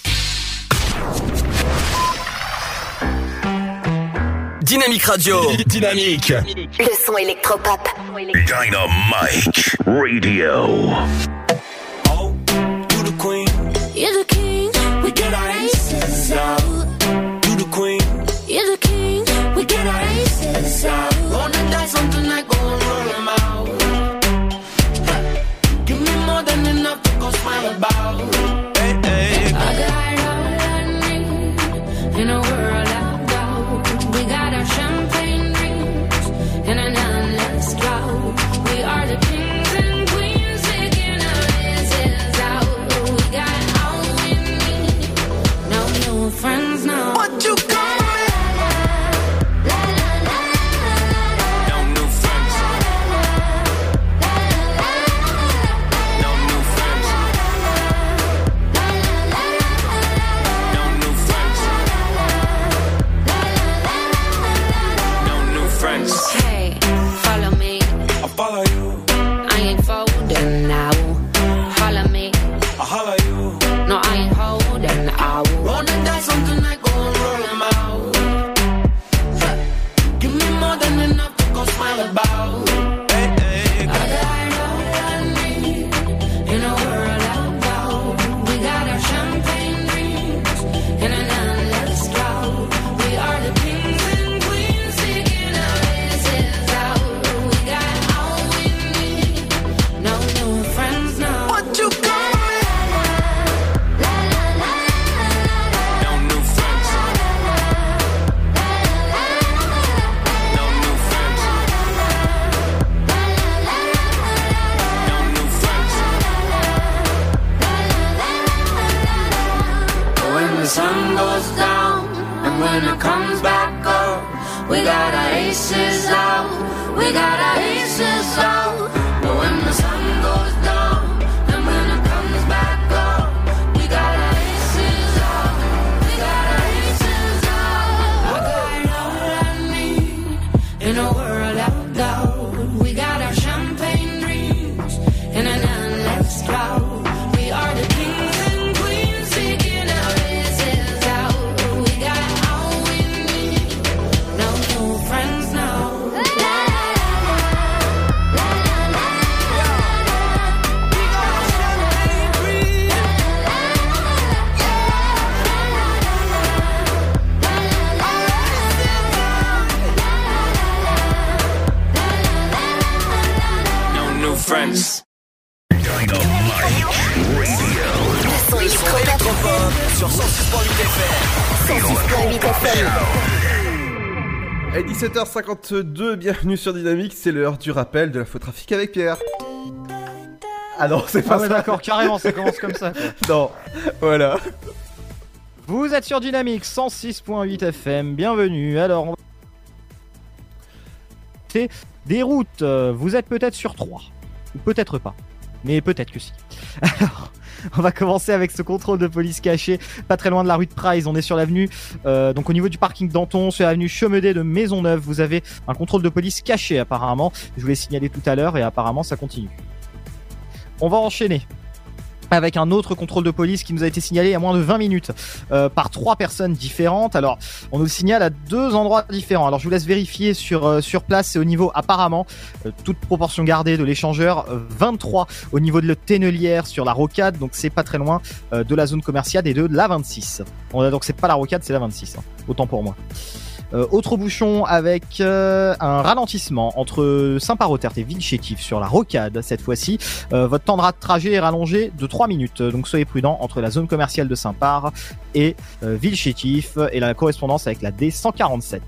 Dynamique Radio. Dynamique. Le son électropop. Dynamite Radio. Oh, you the queen, You're the king, we get our aces out. you the queen. You're the king, we get our aces out. Wanna die something like go and roll 'em out. Give me more than enough to go smile about. 8h52, bienvenue sur Dynamique, c'est l'heure du rappel de la faux trafic avec Pierre. Ah non, c'est pas ah ça. d'accord, carrément, ça commence comme ça. Non, voilà. Vous êtes sur Dynamique 106.8 FM, bienvenue. Alors, on va. Des routes, euh, vous êtes peut-être sur 3, peut-être pas, mais peut-être que si. Alors, on va commencer avec ce contrôle de police caché, pas très loin de la rue de Price. On est sur l'avenue, euh, donc au niveau du parking Danton, sur l'avenue Chemedet de Maisonneuve. Vous avez un contrôle de police caché apparemment. Je vous l'ai signalé tout à l'heure et apparemment ça continue. On va enchaîner avec un autre contrôle de police qui nous a été signalé a moins de 20 minutes euh, par trois personnes différentes. Alors, on nous le signale à deux endroits différents. Alors, je vous laisse vérifier sur euh, sur place. C'est au niveau apparemment euh, toute proportion gardée de l'échangeur euh, 23 au niveau de la Ténelière sur la Rocade. Donc, c'est pas très loin euh, de la zone commerciale et de la 26. On a donc c'est pas la Rocade, c'est la 26. hein. Autant pour moi. Euh, autre bouchon avec euh, un ralentissement entre Saint-Parotert et Villechétif sur la rocade cette fois-ci. Euh, votre temps de ra- trajet est rallongé de 3 minutes, donc soyez prudent entre la zone commerciale de Saint-Par et euh, Villechétif et la correspondance avec la D147.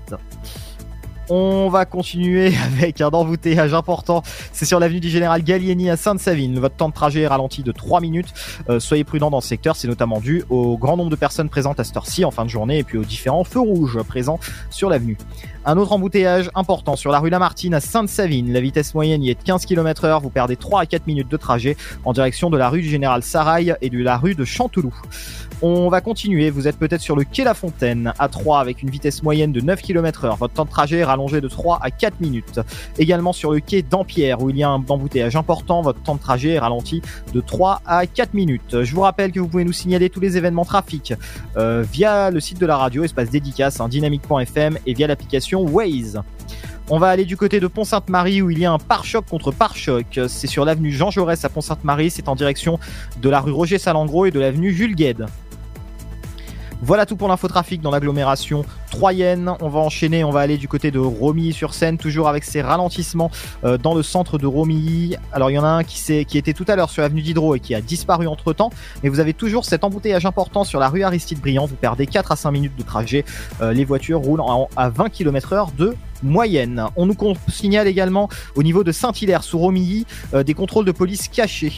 On va continuer avec un embouteillage important. C'est sur l'avenue du Général Gallieni à Sainte-Savine. Votre temps de trajet est ralenti de 3 minutes. Euh, soyez prudent dans ce secteur. C'est notamment dû au grand nombre de personnes présentes à cette heure-ci en fin de journée et puis aux différents feux rouges présents sur l'avenue. Un autre embouteillage important sur la rue Lamartine à Sainte-Savine. La vitesse moyenne y est de 15 km heure. Vous perdez 3 à 4 minutes de trajet en direction de la rue du Général Sarail et de la rue de Chanteloup. On va continuer. Vous êtes peut-être sur le quai La Fontaine à 3 avec une vitesse moyenne de 9 km heure. Votre temps de trajet est rallongé de 3 à 4 minutes. Également sur le quai d'Ampierre où il y a un embouteillage important. Votre temps de trajet est ralenti de 3 à 4 minutes. Je vous rappelle que vous pouvez nous signaler tous les événements trafic euh, via le site de la radio, espace dédicace, hein, dynamique.fm et via l'application Waze. On va aller du côté de Pont-Sainte-Marie où il y a un pare-choc contre pare-choc. C'est sur l'avenue Jean Jaurès à Pont-Sainte-Marie. C'est en direction de la rue Roger Salengro et de l'avenue Jules Gued. Voilà tout pour l'infotrafic dans l'agglomération troyenne. On va enchaîner, on va aller du côté de Romilly-sur-Seine, toujours avec ces ralentissements euh, dans le centre de Romilly. Alors il y en a un qui, était tout à l'heure sur l'avenue Diderot et qui a disparu entre temps, mais vous avez toujours cet embouteillage important sur la rue Aristide Briand. Vous perdez 4 à 5 minutes de trajet. Euh, les voitures roulent en- à 20 km heure de moyenne. On nous signale également au niveau de Saint-Hilaire sous Romilly euh, des contrôles de police cachés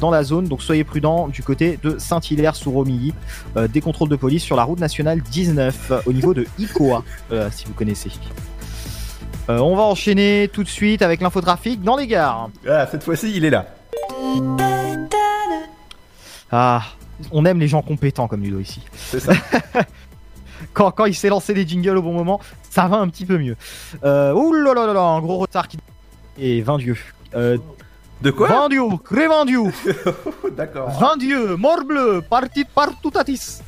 dans la zone, donc soyez prudents du côté de Saint-Hilaire sous Romilly. Des contrôles de police sur la route nationale 19 euh, au niveau de Icoa, euh, si vous connaissez. Euh, on va enchaîner tout de suite avec l'infotrafic dans les gares. Ah, cette fois-ci, il est là. Ah, on aime les gens compétents comme Ludo ici. C'est ça. quand, quand il s'est lancé les jingles au bon moment, ça va un petit peu mieux. Euh, ouh là là là un gros retard qui. Et 20 dieux. Euh, de quoi 20 dieux, crévendieux. D'accord. 20 dieux, morbleu, parti partutatis.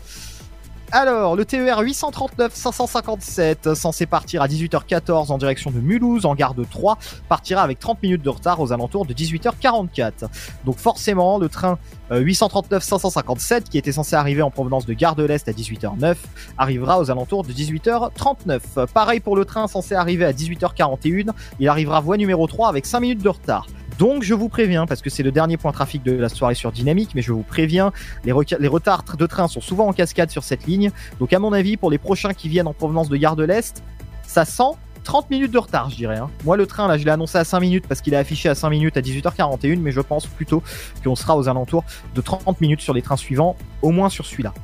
Alors, le TER 839 557, censé partir à 18h14 en direction de Mulhouse, en gare de 3, partira avec 30 minutes de retard aux alentours de 18h44. Donc forcément, le train euh, 839 557, qui était censé arriver en provenance de Gare de l'Est à 18h09, arrivera aux alentours de 18h39. Pareil pour le train censé arriver à 18h41, il arrivera voie numéro 3 avec 5 minutes de retard. Donc je vous préviens, parce que c'est le dernier point trafic de la soirée sur Dynamique, mais je vous préviens, les, retards de train sont souvent en cascade sur cette ligne. Donc à mon avis, pour les prochains qui viennent en provenance de Gare de l'Est, ça sent 30 minutes de retard, je dirais. hein. Moi, le train, là, je l'ai annoncé à 5 minutes parce qu'il est affiché à 5 minutes à 18h41, mais je pense plutôt qu'on sera aux alentours de 30 minutes sur les trains suivants, au moins sur celui-là.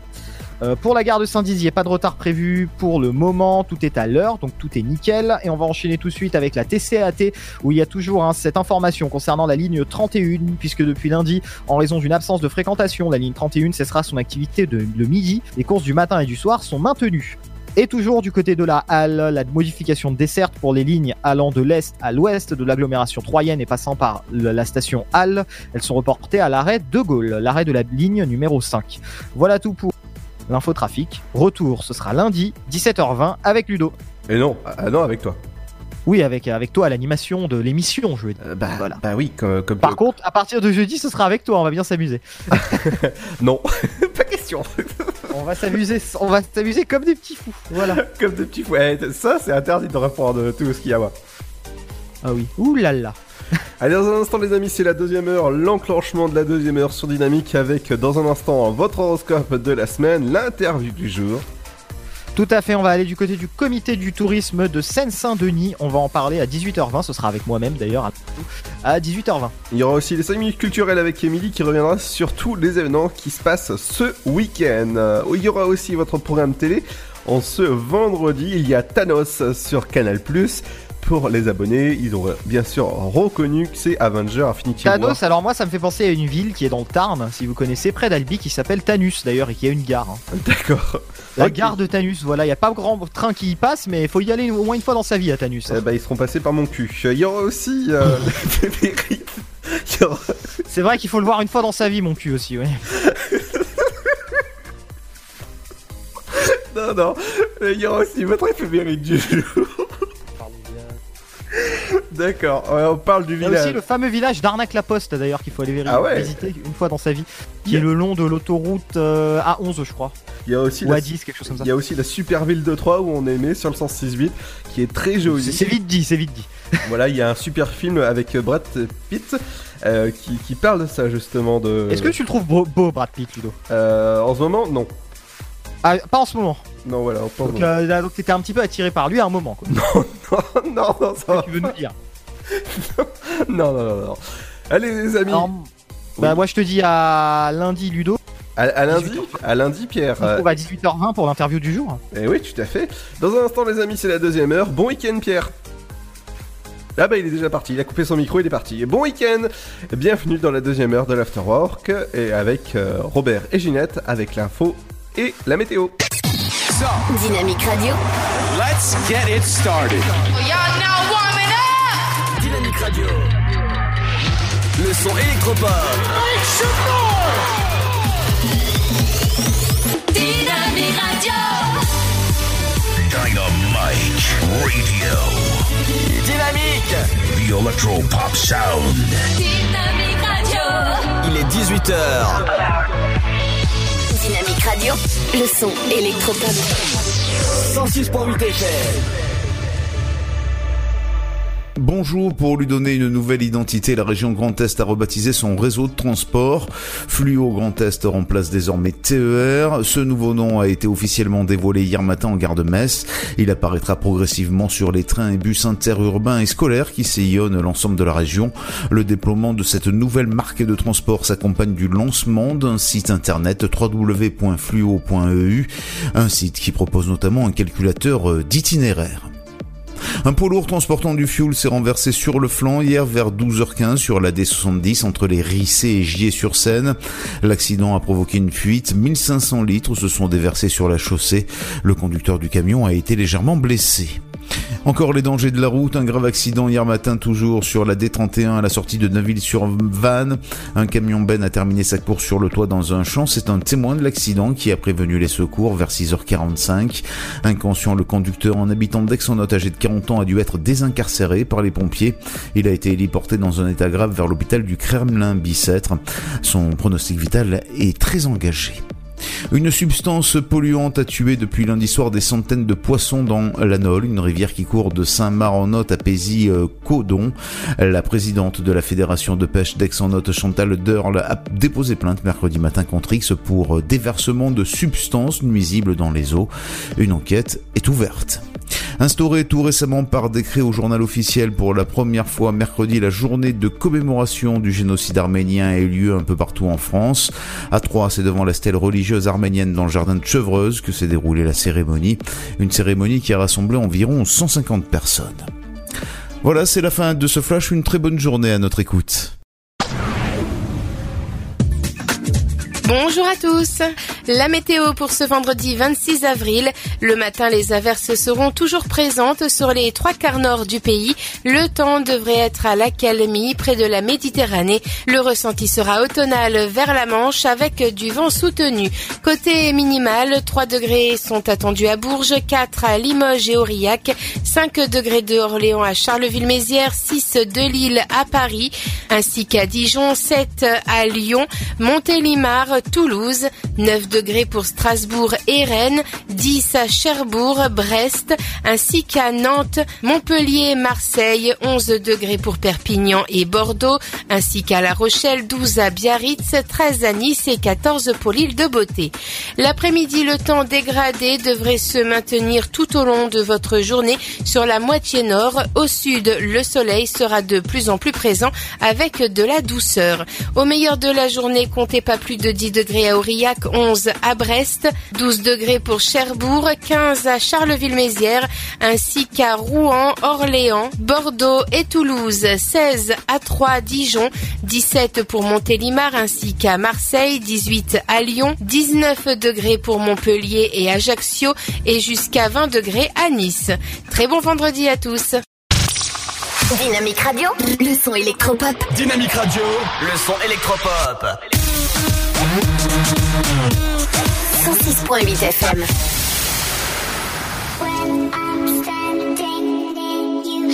Euh, pour la gare de Saint-Dizier, pas de retard prévu pour le moment, tout est à l'heure, donc tout est nickel. Et on va enchaîner tout de suite avec la TCAT, où il y a toujours hein, cette information concernant la ligne 31, puisque depuis lundi, en raison d'une absence de fréquentation, la ligne 31 cessera son activité de midi. Les courses du matin et du soir sont maintenues. Et toujours du côté de la halle, la modification de desserte pour les lignes allant de l'est à l'ouest de l'agglomération troyenne et passant par la station Halle, elles sont reportées à l'arrêt de Gaulle, l'arrêt de la ligne numéro 5. Voilà tout pour l'infotrafic. Retour, ce sera lundi, 17h20 avec Ludo. Et non, ah non, avec toi. Oui, avec, avec toi à l'animation de l'émission, je veux dire. bah, bah oui, comme, comme Par contre, à partir de jeudi, ce sera avec toi, on va bien s'amuser. non, pas question. on va s'amuser, on va s'amuser comme des petits fous. Voilà. comme des petits fous. Eh, ça, c'est interdit de répondre tout ce qu'il y a à voir. Ah oui. Ouh là là. Allez, dans un instant, les amis, c'est la deuxième heure, l'enclenchement de la deuxième heure sur Dynamique avec, dans un instant, votre horoscope de la semaine, l'interview du jour. Tout à fait, on va aller du côté du comité du tourisme de Seine-Saint-Denis. On va en parler à 18h20, ce sera avec moi-même d'ailleurs, à- à 18h20. Il y aura aussi les 5 minutes culturelles avec Émilie qui reviendra sur tous les événements qui se passent ce week-end. Euh, Il y aura aussi votre programme télé. En ce vendredi, il y a Thanos sur Canal+. Pour les abonnés, ils ont bien sûr reconnu que c'est Avenger Infinity War. Thanos, alors moi ça me fait penser à une ville qui est dans le Tarn, si vous connaissez, près d'Albi, qui s'appelle Tanus d'ailleurs, et qui a une gare. hein. D'accord. La gare de Tanus, voilà, il n'y a pas grand train qui y passe, mais il faut y aller au moins une fois dans sa vie à Tanus. hein. Eh ben, ils seront passés par mon cul. Il y aura aussi euh, aura- C'est vrai qu'il faut le voir une fois dans sa vie, mon cul aussi, ouais. Non, non, il y aura aussi votre éphéméride du jour. D'accord, on parle du Il y a village. aussi le fameux village d'Arnaque-la-Poste d'ailleurs qu'il faut aller vérifier, Ah ouais. visiter une fois dans sa vie, qui est le long de l'autoroute euh, A11 je crois. Il y a aussi Ou la, à 10, quelque chose comme ça. Il y a aussi la super ville de Troyes où on est né sur le 106.8 qui est très jolie. C'est- c'est vite dit, c'est vite dit. Voilà, il y a un super film avec Brad Pitt euh, qui, qui parle de ça justement de. Est-ce que tu le trouves beau, beau, Brad Pitt, Ludo? Euh, en ce moment, non. Ah, pas en ce moment. Non, voilà, pas en ce Donc, moment. euh, là, donc t'étais un petit peu attiré par lui à un moment quoi. non, non, ça va. Tu veux nous dire Non, non, non, non. Allez, les amis. Alors, Bah moi je te dis à lundi Ludo. À, à lundi, à lundi, Pierre. On se retrouve à 18h20 pour l'interview du jour. Eh oui, tout à fait. Dans un instant, les amis, c'est la deuxième heure. Bon week-end, Pierre. Ah bah il est déjà parti, il a coupé son micro, il est parti. Bon week-end Bienvenue dans la deuxième heure de l'Afterwork et avec euh, Robert et Ginette avec l'info et la météo. Dynamique Radio. Let's get it started. Y'all now warming up. Dynamique Radio. Le son électropop. Dynamique Radio. Dynamite Radio. Dynamique. The Electro Pop Sound. Dynamique Radio. Il est 18h. Dynamique Radio. Le son électropop. 106.8 FM. Bonjour, pour lui donner une nouvelle identité, la région Grand Est a rebaptisé son réseau de transport. Fluo Grand Est remplace désormais TER. Ce nouveau nom a été officiellement dévoilé hier matin en gare de Metz. Il apparaîtra progressivement sur les trains et bus interurbains et scolaires qui sillonnent l'ensemble de la région. Le déploiement de cette nouvelle marque de transport s'accompagne du lancement d'un site internet www.fluo.eu, un site qui propose notamment un calculateur euh, d'itinéraire. Un poids lourd transportant du fuel s'est renversé sur le flanc hier vers 12h15 sur la D70 entre les Rissé et Gier-sur-Seine. L'accident a provoqué une fuite. 1500 litres se sont déversés sur la chaussée. Le conducteur du camion a été légèrement blessé. Encore les dangers de la route, un grave accident hier matin toujours sur la D31 à la sortie de Neuville-sur-Vanne. Un camion Ben a terminé sa course sur le toit dans un champ. C'est un témoin de l'accident qui a prévenu les secours vers 6h45. Inconscient, le conducteur, un habitant d'Aix-en-Note âgé de 40 ans, a dû être désincarcéré par les pompiers. Il a été héliporté dans un état grave vers l'hôpital du Kremlin-Bicêtre. Son pronostic vital est très engagé. Une substance polluante a tué depuis lundi soir des centaines de poissons dans la Nole, une rivière qui court de Saint-Marc-en-Note à Paisy-Codon. La présidente de la fédération de pêche d'Aix-en-Note, Chantal Derle, a déposé plainte mercredi matin contre X pour déversement de substances nuisibles dans les eaux. Une enquête est ouverte. Instauré tout récemment par décret au journal officiel pour la première fois mercredi, la journée de commémoration du génocide arménien a eu lieu un peu partout en France. À Troyes, c'est devant la stèle religieuse arménienne dans le jardin de Chevreuse que s'est déroulée la cérémonie. Une cérémonie qui a rassemblé environ 150 personnes. Voilà, c'est la fin de ce flash. Une très bonne journée à notre écoute. Bonjour à tous. La météo pour ce vendredi 26 avril. Le matin, les averses seront toujours présentes sur les trois quarts nord du pays. Le temps devrait être à l'accalmie près de la Méditerranée. Le ressenti sera automnal vers la Manche avec du vent soutenu. Côté minimal, 3 degrés sont attendus à Bourges, 4 à Limoges et Aurillac, 5 degrés de Orléans à Charleville-Mézières, 6 de Lille à Paris, ainsi qu'à Dijon, 7 à Lyon, Montélimar, Toulouse, 9 degrés pour Strasbourg et Rennes, 10 à Cherbourg, Brest, ainsi qu'à Nantes, Montpellier, Marseille, 11 degrés pour Perpignan et Bordeaux, ainsi qu'à La Rochelle, 12 à Biarritz, 13 à Nice et 14 pour l'île de Beauté. L'après-midi, le temps dégradé devrait se maintenir tout au long de votre journée sur la moitié nord. Au sud, le soleil sera de plus en plus présent avec de la douceur. Au meilleur de la journée, comptez pas plus de 10 10 degrés à Aurillac, 11 à Brest, 12 degrés pour Cherbourg, 15 à Charleville-Mézières, ainsi qu'à Rouen, Orléans, Bordeaux et Toulouse, 16 à 3 Dijon, 17 pour Montélimar ainsi qu'à Marseille, 18 à Lyon, 19 degrés pour Montpellier et Ajaccio et jusqu'à 20 degrés à Nice. Très bon vendredi à tous. Dynamique Radio, le son électropop. Dynamique Radio, le son électropop. 106.8 FM. When I'm standing you,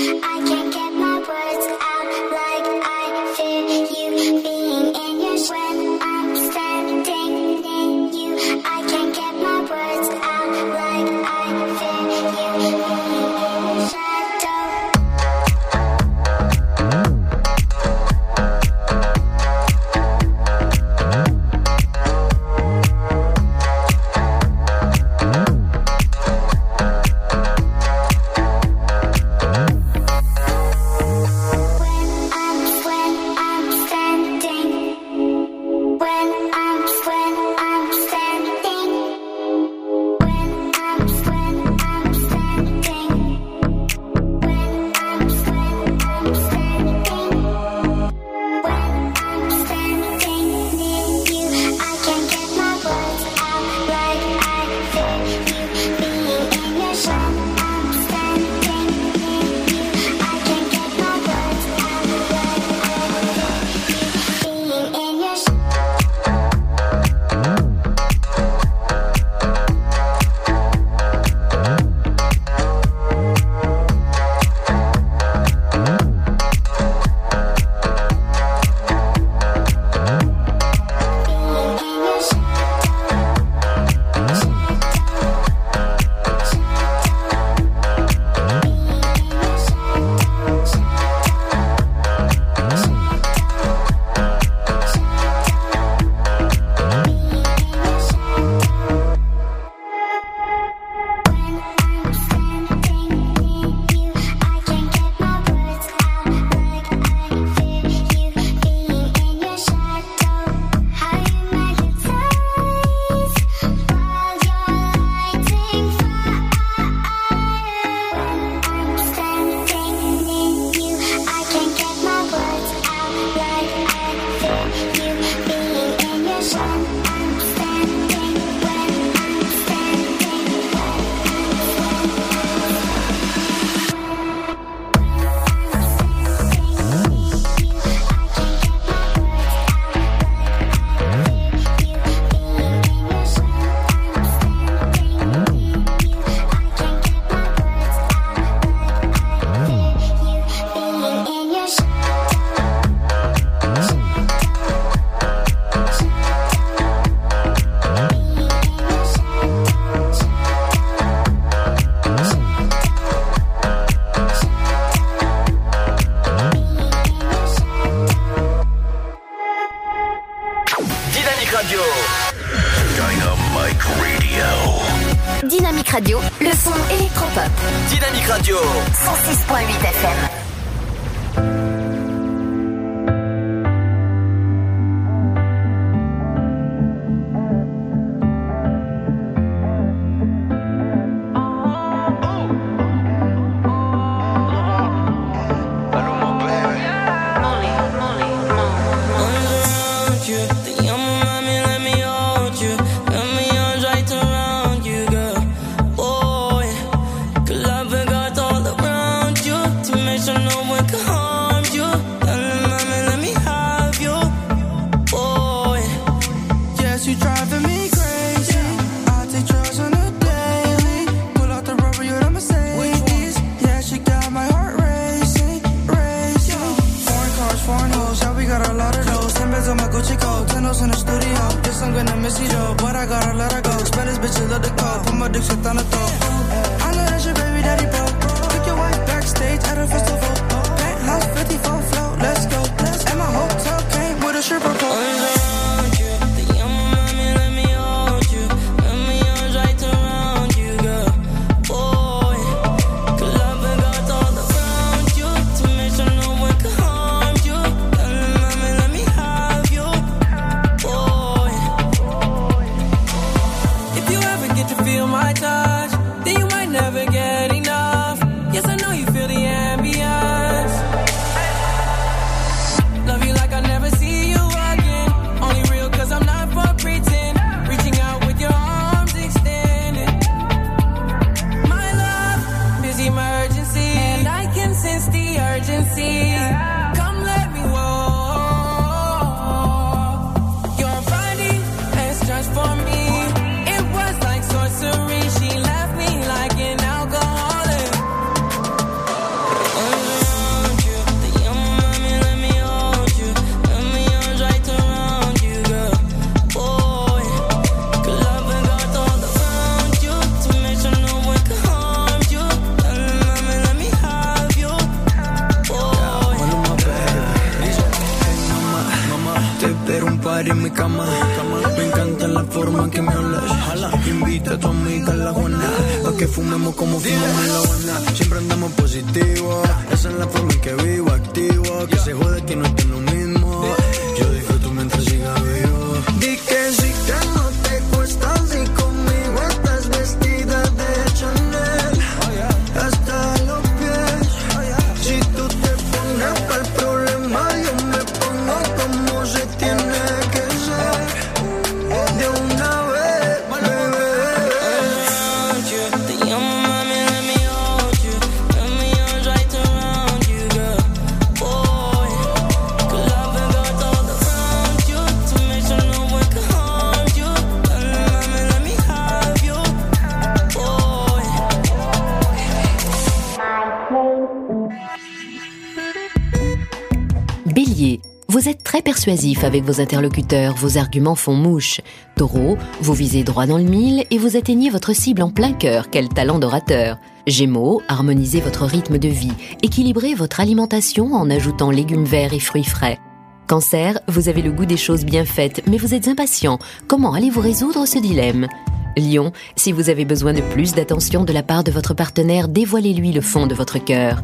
avec vos interlocuteurs, vos arguments font mouche. Taureau, vous visez droit dans le mille et vous atteignez votre cible en plein cœur, quel talent d'orateur. Gémeaux, harmonisez votre rythme de vie, équilibrez votre alimentation en ajoutant légumes verts et fruits frais. Cancer, vous avez le goût des choses bien faites, mais vous êtes impatient. Comment allez-vous résoudre ce dilemme? Lion, si vous avez besoin de plus d'attention de la part de votre partenaire, dévoilez-lui le fond de votre cœur.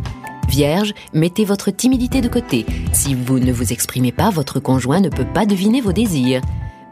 Vierge, mettez votre timidité de côté. Si vous ne vous exprimez pas, votre conjoint ne peut pas deviner vos désirs.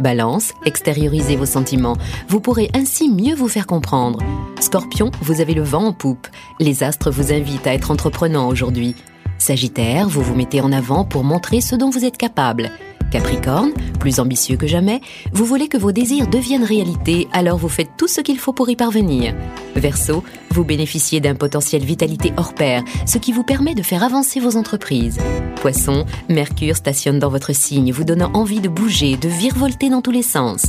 Balance, extériorisez vos sentiments. Vous pourrez ainsi mieux vous faire comprendre. Scorpion, vous avez le vent en poupe. Les astres vous invitent à être entreprenant aujourd'hui. Sagittaire, vous vous mettez en avant pour montrer ce dont vous êtes capable. Capricorne, plus ambitieux que jamais, vous voulez que vos désirs deviennent réalité, alors vous faites tout ce qu'il faut pour y parvenir. Verseau, vous bénéficiez d'un potentiel vitalité hors pair, ce qui vous permet de faire avancer vos entreprises. Poisson, Mercure stationne dans votre signe, vous donnant envie de bouger, de virevolter dans tous les sens.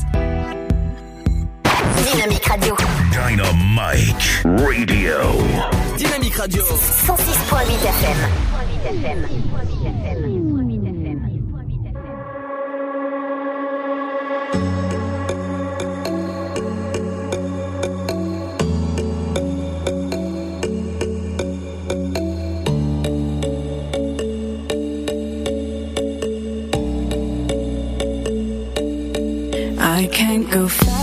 Dynamique Radio. Dynamite Radio. Dynamique Radio. 106.8 FM. I can't go fast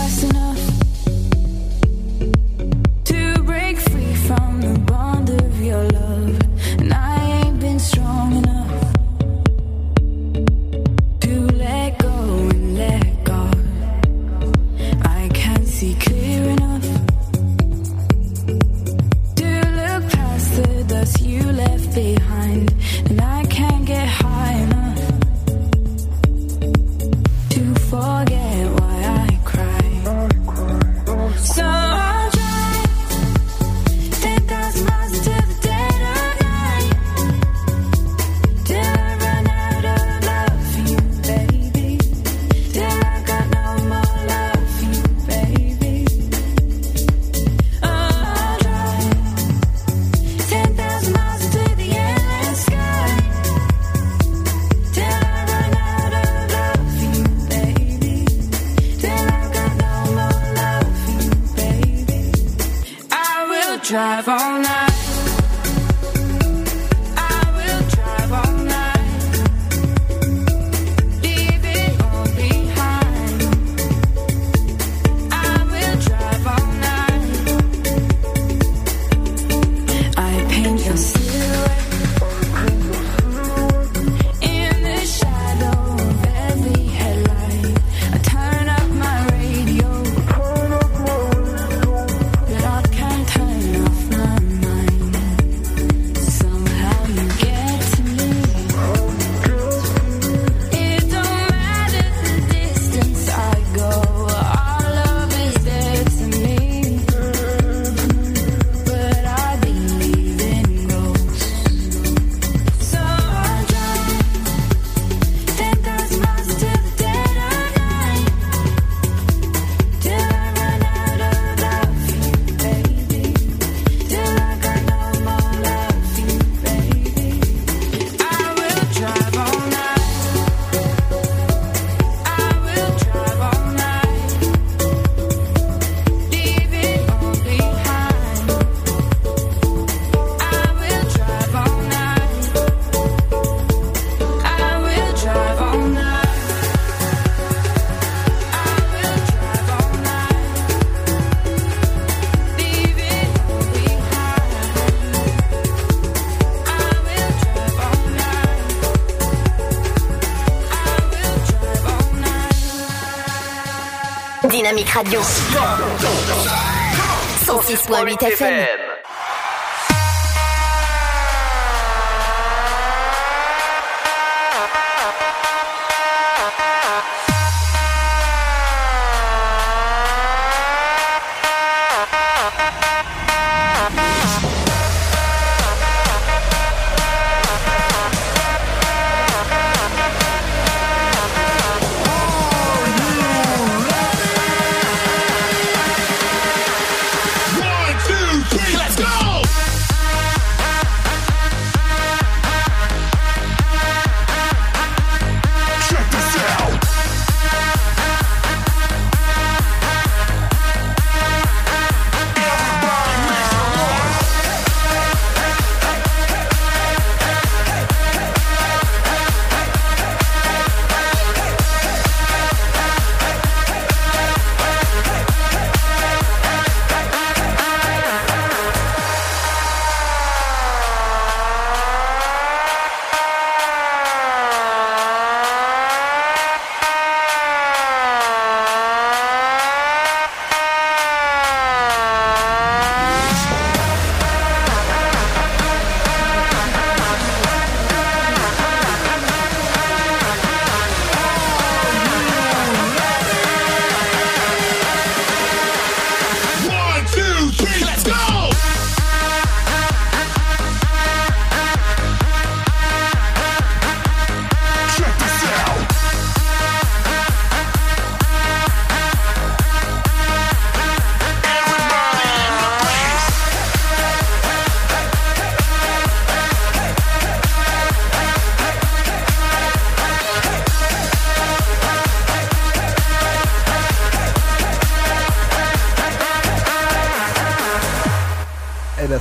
drive all night. Dynamique Radio. 106.8 FM.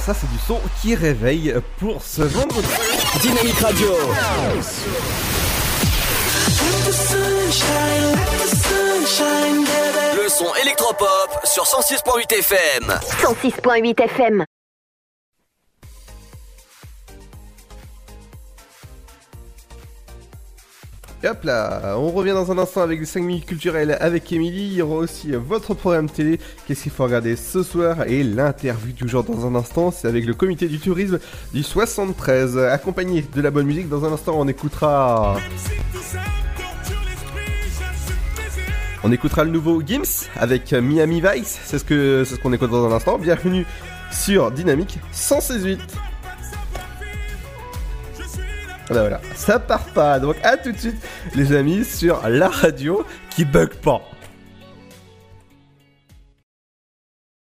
Ça, c'est du son qui réveille pour ce vendredi. Dynamique Radio. Le son électropop sur 106.8 FM. 106.8 FM. Et hop là, on revient dans un instant avec les 5 minutes culturelles avec Émilie. Il y aura aussi votre programme télé. Qu'est-ce qu'il faut regarder ce soir Et l'interview du jour dans un instant, c'est avec le comité du tourisme du 73. Accompagné de la bonne musique, dans un instant, on écoutera. On écoutera le nouveau Gims avec Miami Vice. C'est ce que c'est ce qu'on écoute dans un instant. Bienvenue sur Dynamique 168. Voilà, voilà, ça part pas. Donc à tout de suite, les amis, sur la radio qui bug pas.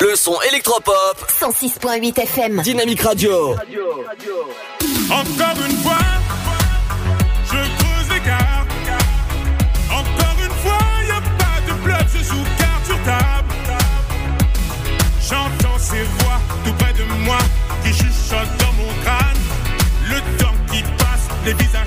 Le son électropop. 106.8 FM. Dynamique Radio. Encore une fois, je creuse l'écart. Encore une fois, y a pas de bluff, je joue carte sur table. J'entends ces voix tout près de moi qui chuchotent dans mon crâne. Le temps qui passe, les visages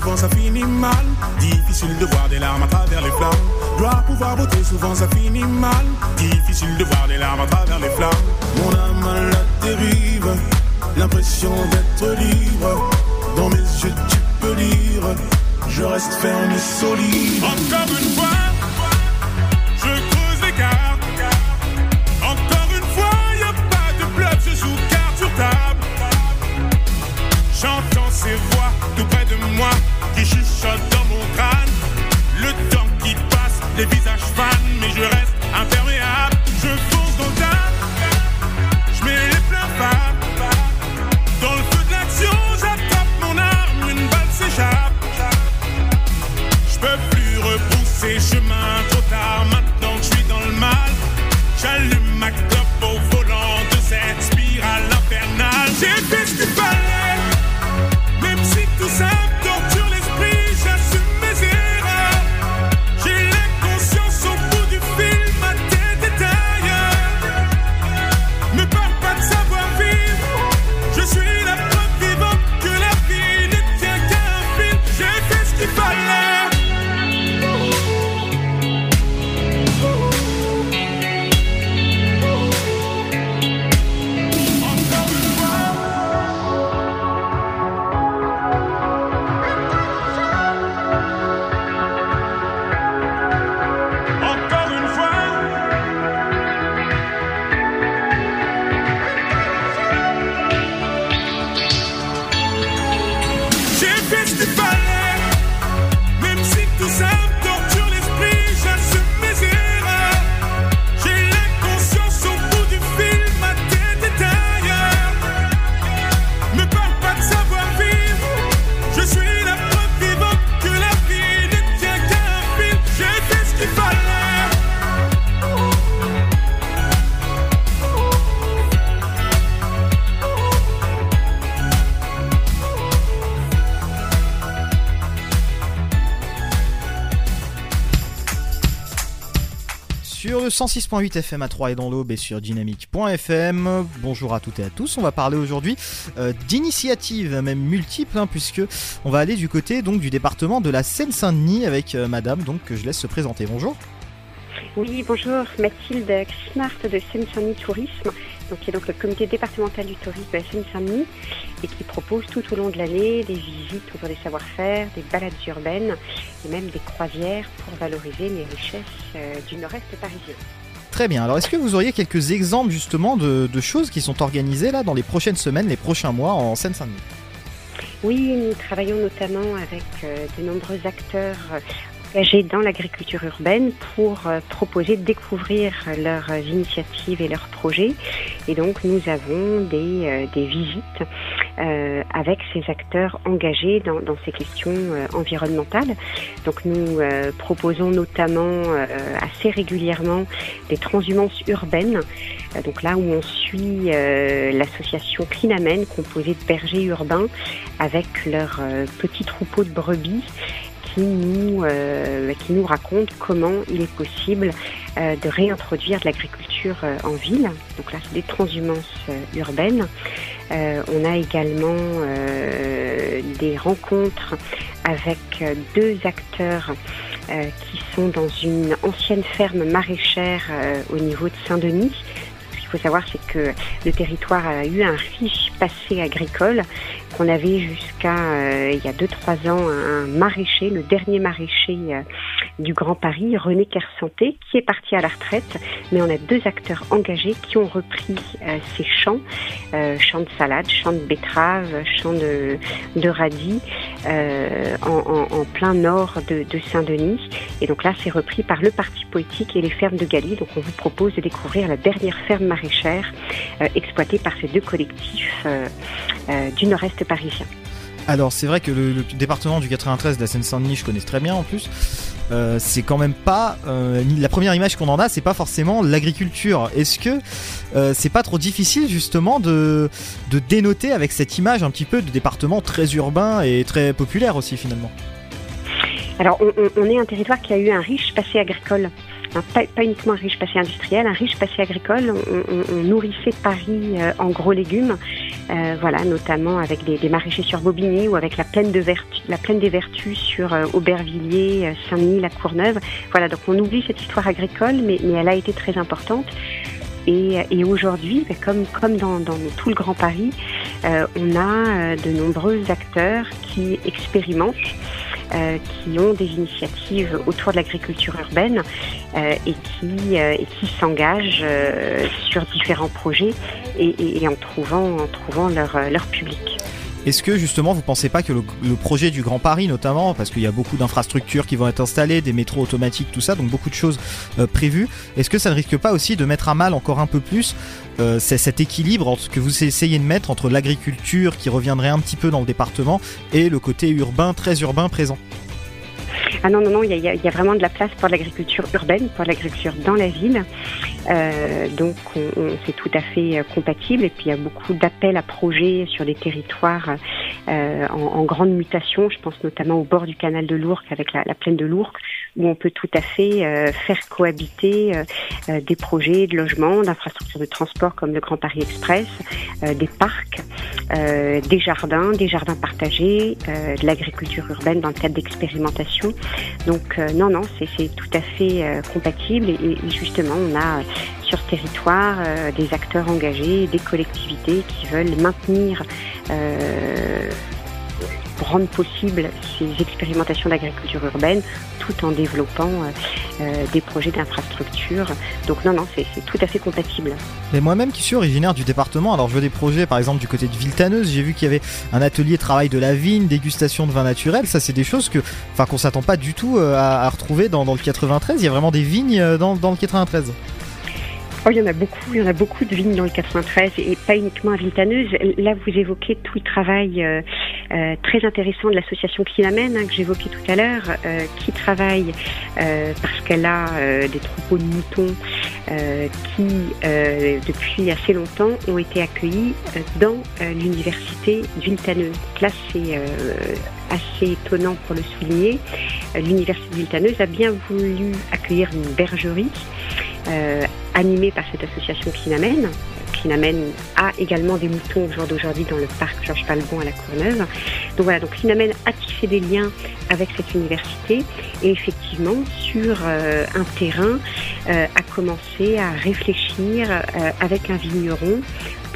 souvent ça finit mal. Difficile de voir des larmes à travers les flammes. Gloire, pouvoir, beauté, souvent ça finit mal. Difficile de voir des larmes à travers les flammes. Mon âme à la dérive, l'impression d'être libre. Dans mes yeux tu peux lire, je reste ferme et solide. Encore une fois, 106.8 FM à 3 et dans l'Aube et sur dynamique.fm. Bonjour à toutes et à tous. On va parler aujourd'hui euh, d'initiatives, même multiples, hein, puisque on va aller du côté donc du département de la Seine-Saint-Denis avec euh, Madame, donc que je laisse se présenter. Bonjour. Oui, bonjour, Mathilde Smart de Seine-Saint-Denis Tourisme, donc, qui est donc le comité départemental du tourisme de la Seine-Saint-Denis et qui propose tout au long de l'année des visites autour des savoir-faire, des balades urbaines et même des croisières pour valoriser les richesses euh, du nord-est parisien. Très bien. Alors, est-ce que vous auriez quelques exemples justement de, de choses qui sont organisées là dans les prochaines semaines, les prochains mois en Seine-Saint-Denis? Oui, nous travaillons notamment avec euh, de nombreux acteurs engagés dans l'agriculture urbaine pour euh, proposer découvrir leurs initiatives et leurs projets. Et donc nous avons des, euh, des visites euh, avec ces acteurs engagés dans, dans ces questions environnementales. Donc nous proposons notamment assez régulièrement des transhumances urbaines. Donc là où on suit l'association Clinamen composée de bergers urbains avec leurs petits troupeaux de brebis qui nous, euh, qui nous raconte comment il est possible euh, de réintroduire de l'agriculture euh, en ville. Donc là, c'est des transhumances urbaines. On a également des rencontres avec deux acteurs qui sont dans une ancienne ferme maraîchère au niveau de Saint-Denis. Qu'il faut savoir, c'est que le territoire a eu un riche passé agricole, qu'on avait jusqu'à euh, il y a 2-3 ans un maraîcher, le dernier maraîcher euh, du Grand Paris, René Kersanté, qui est parti à la retraite. Mais on a deux acteurs engagés qui ont repris euh, ces champs, euh, champs de salade, champs de betteraves, champs de, radis, euh, en, plein nord de, de Saint-Denis. Et donc là, c'est repris par le Parti politique et les fermes de Galie. Donc on vous propose de découvrir la dernière ferme maraîchère exploitée par ces deux collectifs du nord-est parisien. Alors c'est vrai que le, le département du 93 de la Seine-Saint-Denis, je connais très bien en plus. Euh, c'est quand même pas euh, la première image qu'on en a, c'est pas forcément l'agriculture. Est-ce que euh, c'est pas trop difficile justement de dénoter avec cette image un petit peu de département très urbain et très populaire aussi finalement? Alors, on est un territoire qui a eu un riche passé agricole. Pas, pas uniquement un riche passé industriel, un riche passé agricole. On, on- on nourrissait Paris euh, en gros légumes. euh, voilà, notamment avec des, des maraîchers sur Bobigny ou avec la plaine de Vertu, la plaine des Vertus sur euh, Aubervilliers, euh, Saint-Denis, la Courneuve. Voilà, donc on oublie cette histoire agricole, mais, mais elle a été très importante. Et, et aujourd'hui, ben, comme, comme dans, dans tout le Grand Paris, euh, on a euh, de nombreux acteurs qui expérimentent, euh, qui ont des initiatives autour de l'agriculture urbaine euh, et qui, euh, et qui s'engagent sur différents projets et, en trouvant, leur public. Est-ce que justement vous pensez pas que le, projet du Grand Paris notamment, parce qu'il y a beaucoup d'infrastructures qui vont être installées, des métros automatiques, tout ça, donc beaucoup de choses euh, prévues, est-ce que ça ne risque pas aussi de mettre à mal encore un peu plus euh, cet équilibre entre que vous essayez de mettre entre l'agriculture qui reviendrait un petit peu dans le département et le côté urbain, très urbain présent? Ah non, non, non, il y y a- vraiment de la place pour l'agriculture urbaine, pour l'agriculture dans la ville. Euh, donc, on, on- c'est tout à fait euh, compatible. Et puis, il y a beaucoup d'appels à projets sur des territoires euh, en, en grande mutation. Je pense notamment au bord du canal de l'Ourcq, avec la, la plaine de l'Ourcq, où on peut tout à fait euh, faire cohabiter euh, euh, des projets de logement, d'infrastructures de transport comme le Grand Paris Express, des parcs, des jardins, des jardins partagés, de l'agriculture urbaine dans le cadre d'expérimentation. Donc euh, non, non, c'est tout à fait euh, compatible et, justement, on a euh, sur ce territoire des acteurs engagés, des collectivités qui veulent maintenir euh, rendre possible ces expérimentations d'agriculture urbaine tout en développant euh, euh, des projets d'infrastructure. Donc non, non, c'est tout à fait compatible. Mais moi-même qui suis originaire du département, alors je veux des projets par exemple du côté de Villetaneuse, j'ai vu qu'il y avait un atelier travail de la vigne, dégustation de vin naturel, ça c'est des choses que, enfin qu'on s'attend pas du tout euh, à, retrouver dans, le 93, il y a vraiment des vignes dans le 93. Oh, il y en a beaucoup, il y en a beaucoup de vignes dans le 93 et pas uniquement à Villetaneuse. Là, vous évoquez tout le travail euh, euh, très intéressant de l'association Clinamène hein, que j'évoquais tout à l'heure, euh, qui travaille euh, parce qu'elle a euh, des troupeaux de moutons euh, qui, depuis assez longtemps, ont été accueillis dans l'université Villetaneuse. Là, c'est assez étonnant pour le souligner. L'université de Villetaneuse a bien voulu accueillir une bergerie euh, animée par cette association Clinamène. Clinamène a également des moutons au jour d'aujourd'hui dans le parc Georges Palbon à la Courneuve. Donc voilà, donc a tissé des liens avec cette université et effectivement sur euh, un terrain euh, a commencé à réfléchir euh, avec un vigneron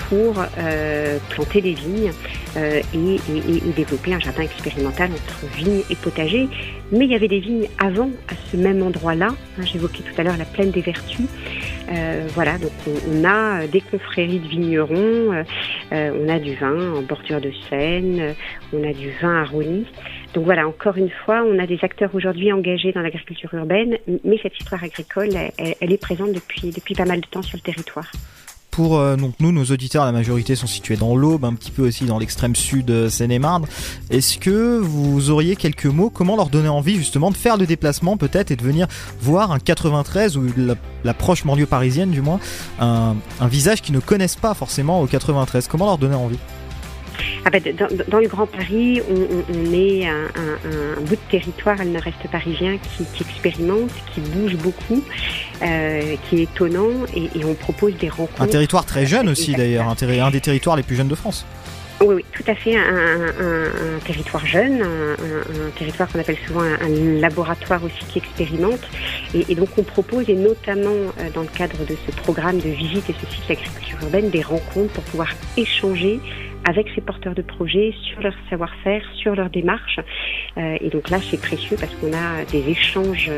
pour euh, planter des vignes euh, et, développer un jardin expérimental entre vignes et potagers. Mais il y avait des vignes avant à ce même endroit-là. Hein, J'évoquais tout à l'heure la plaine des Vertus. Euh, voilà, donc on, a des confréries de vignerons, on a du vin en bordure de Seine, on a du vin à Rony. Donc voilà, encore une fois, on a des acteurs aujourd'hui engagés dans l'agriculture urbaine, mais cette histoire agricole, elle, elle est présente depuis, depuis pas mal de temps sur le territoire. Pour euh, nous, nos auditeurs, la majorité sont situés dans l'Aube, un petit peu aussi dans l'extrême sud euh, Seine-et-Marne. Est-ce que vous auriez quelques mots Comment leur donner envie justement de faire le déplacement peut-être et de venir voir un 93 ou la, la proche banlieue parisienne du moins, un, un visage qu'ils ne connaissent pas forcément au 93 Comment leur donner envie? Ah ben, dans, dans le Grand Paris, on, est un, un- un bout de territoire le nord-est parisien qui, qui expérimente, qui bouge beaucoup, euh, qui est étonnant et, et on propose des rencontres. Un territoire très jeune aussi d'ailleurs, un, des territoires les plus jeunes de France. Oui, oui, tout à fait. Un, un- un- un territoire jeune, un, territoire qu'on appelle souvent un, laboratoire aussi qui expérimente. Et, et donc on propose, et notamment euh, dans le cadre de ce programme de visite et ce cycle agriculture urbaine, des rencontres pour pouvoir échanger avec ces porteurs de projets sur leur savoir-faire, sur leur démarche. Euh, et donc là, c'est précieux parce qu'on a des échanges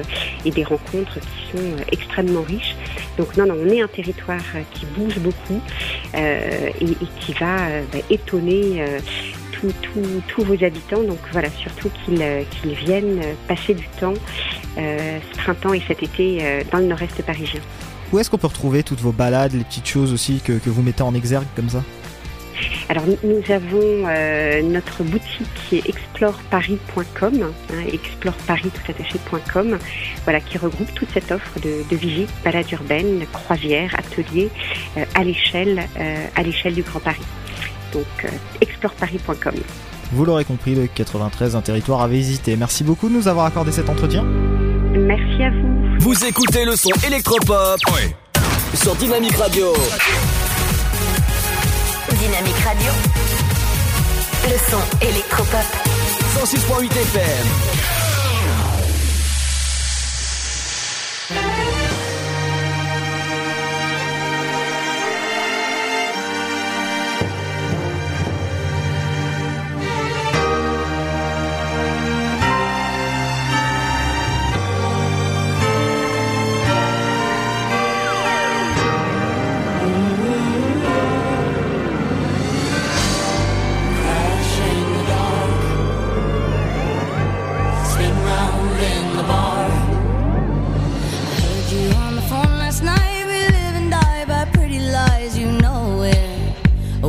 et des rencontres qui sont euh, extrêmement riches. Donc non, non, on est un territoire euh, qui bouge beaucoup et, qui va bah, étonner tous vos habitants. Donc voilà, surtout qu'ils qu'ils viennent passer du temps ce printemps et cet été dans le nord-est parisien. Où est-ce qu'on peut retrouver toutes vos balades, les petites choses aussi que vous mettez en exergue comme ça? Alors nous, avons euh, notre boutique qui est exploreparis.com, hein, exploreparis.com, voilà, qui regroupe toute cette offre de, de visites, balades urbaines, croisières, ateliers euh, à l'échelle euh, à l'échelle du Grand Paris. Donc euh, exploreparis.com. Vous l'aurez compris, le 93, un territoire à visiter. Merci beaucoup de nous avoir accordé cet entretien. Merci à vous. Vous écoutez le son électropop sur Dynamique Radio. Dynamique Radio. Le son électropop. 106.8 FM.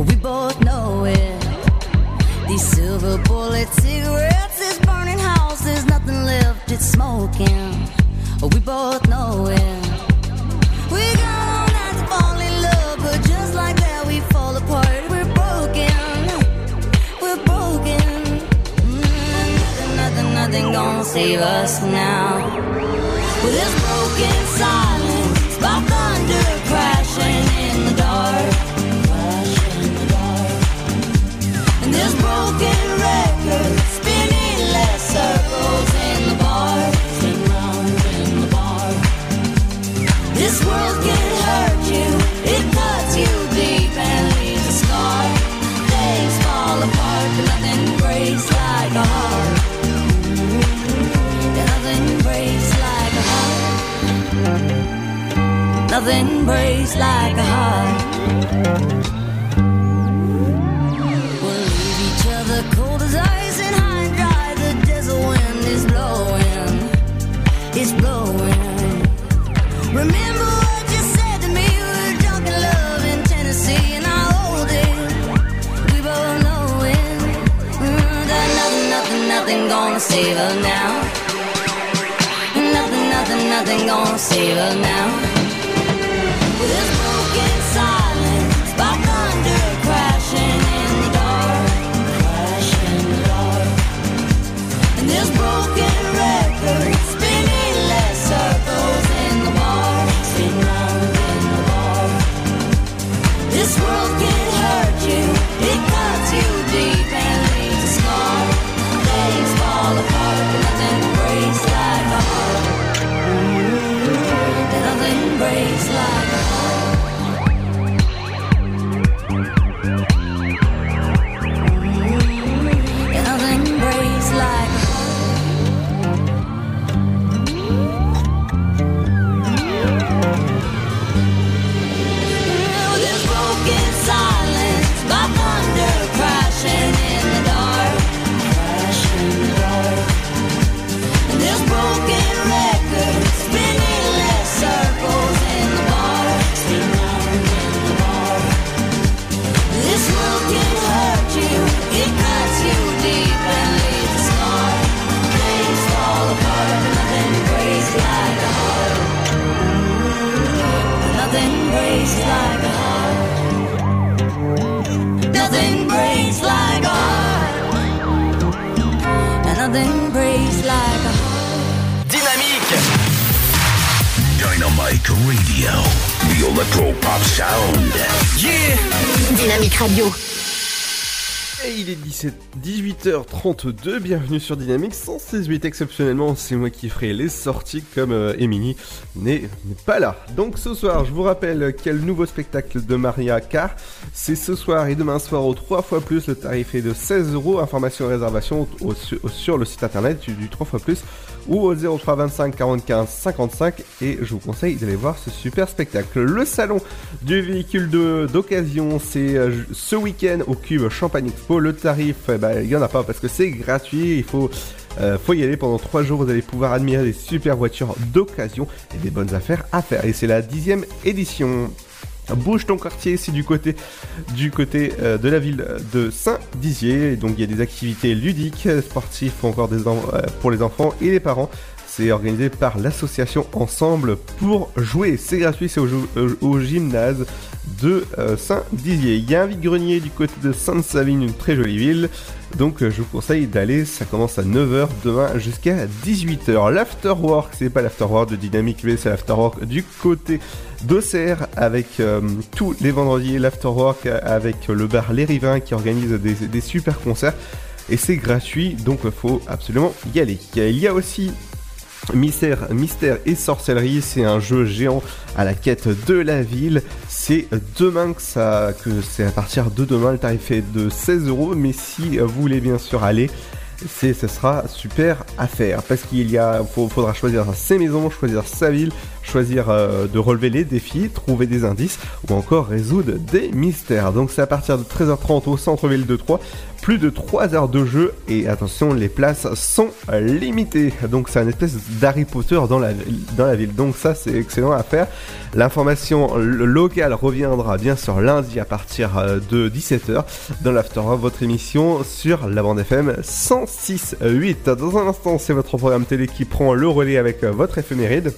We both know it. These silver bullet cigarettes, this burning house, there's nothing left. It's smoking. We both know it. We got all night to fall in love, but just like that, we fall apart. We're broken. We're broken. Nothing, nothing, nothing gonna save us now. With this broken silence, by thunder crashing in the dark. Breaks like a heart. We'll leave each other cold as ice and high dry. The desert wind is blowing, it's blowing. Remember what you said to me? We were drunk in love in Tennessee, and I hold it. We both know it. Mm, nothing, nothing, nothing gonna save us now. Nothing, nothing, nothing gonna save us now. Radio. The Electro Pop Sound. Yeah Dynamique Radio. Et il est 17, 18h32, bienvenue sur Dynamique 168 exceptionnellement, c'est moi qui ferai les sorties comme euh, Emily n'est n'est pas là. Donc ce soir, je vous rappelle quel nouveau spectacle de Maria Car, c'est ce soir et demain soir au 3 fois plus, le tarif est de 16 euros, information et réservation au- au- sur le site internet du, du 3 fois plus ou au 03 25 45 55 et je vous conseille d'aller voir ce super spectacle. Le salon du véhicule d'occasion, c'est euh, ce week-end au Cube Champagne Expo. Le tarif, eh ben, il y en a pas parce que c'est gratuit. Il faut euh, faut y aller pendant 3 jours. Vous allez pouvoir admirer des super voitures d'occasion et des bonnes affaires à faire. Et c'est la dixième édition. Bouge ton quartier, c'est du côté du côté euh, de la ville de Saint-Dizier. Donc il y a des activités ludiques, sportives ou encore des euh, pour les enfants et les parents. C'est organisé par l'association Ensemble pour jouer. C'est gratuit, c'est au, euh, gymnase de euh, Saint-Dizier. Il y a un vide-grenier du côté de Sainte-Savine, une très jolie ville. Donc euh, je vous conseille d'aller, ça commence à 9h demain jusqu'à 18h. L'afterwork, c'est pas l'afterwork de Dynamic V, c'est l'afterwork du côté d'Auxerre avec euh, tous les vendredis l'afterwork avec le bar Les Rivins qui organise des, super concerts et c'est gratuit donc il faut absolument y aller. Il y a aussi Mystère, Mystère et sorcellerie, c'est un jeu géant à la quête de la ville. C'est demain que ça, c'est à partir de demain. Le tarif est de 16 euros, mais si vous voulez bien sûr aller, c'est, ce sera super à faire parce qu'il y a, faudra choisir ses maisons, choisir sa ville, choisir euh, de relever les défis, trouver des indices ou encore résoudre des mystères. Donc c'est à partir de 13h30 au centre-ville de Troyes. Plus de 3 heures de jeu et attention, les places sont limitées. Donc c'est un espèce d'Harry Potter dans la, ville. Donc ça c'est excellent à faire. L'information lo- locale reviendra bien sûr lundi à partir euh, de 17h dans l'After votre émission sur la bande FM 106.8. Dans un instant, c'est votre programme télé qui prend le relais avec euh, votre éphéméride.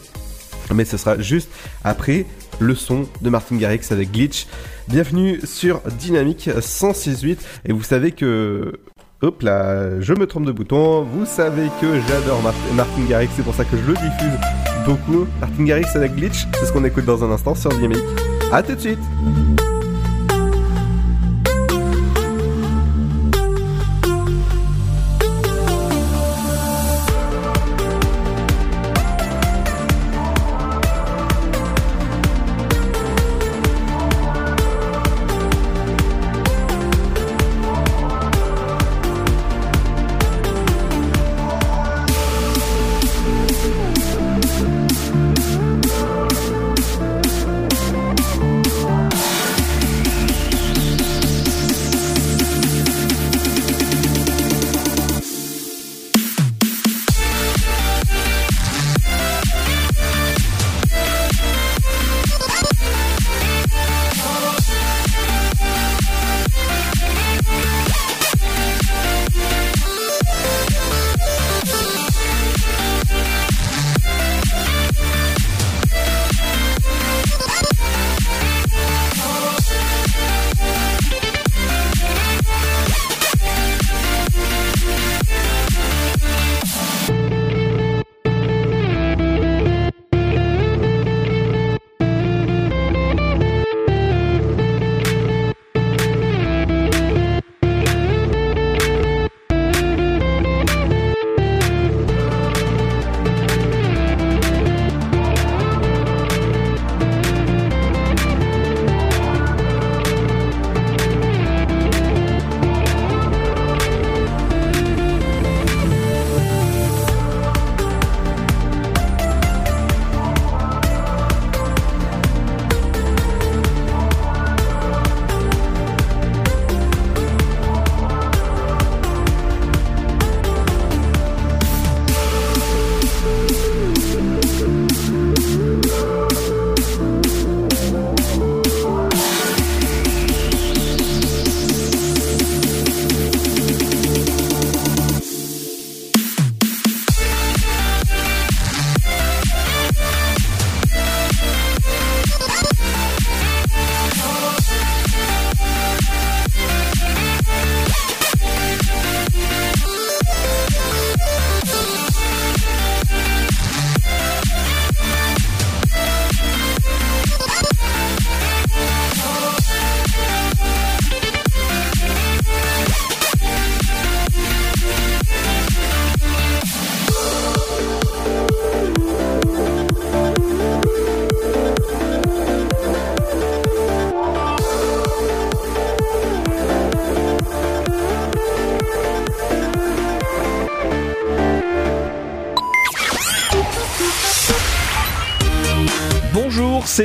Mais ce sera juste après le son de Martin Garrix avec Glitch. Bienvenue sur Dynamique 106.8 et vous savez que... Hop là, je me trompe de bouton. Vous savez que j'adore Mar- Martin Garrix, c'est pour ça que je le diffuse beaucoup. Martin Garrix avec Glitch, c'est ce qu'on écoute dans un instant sur Dynamique. A tout de suite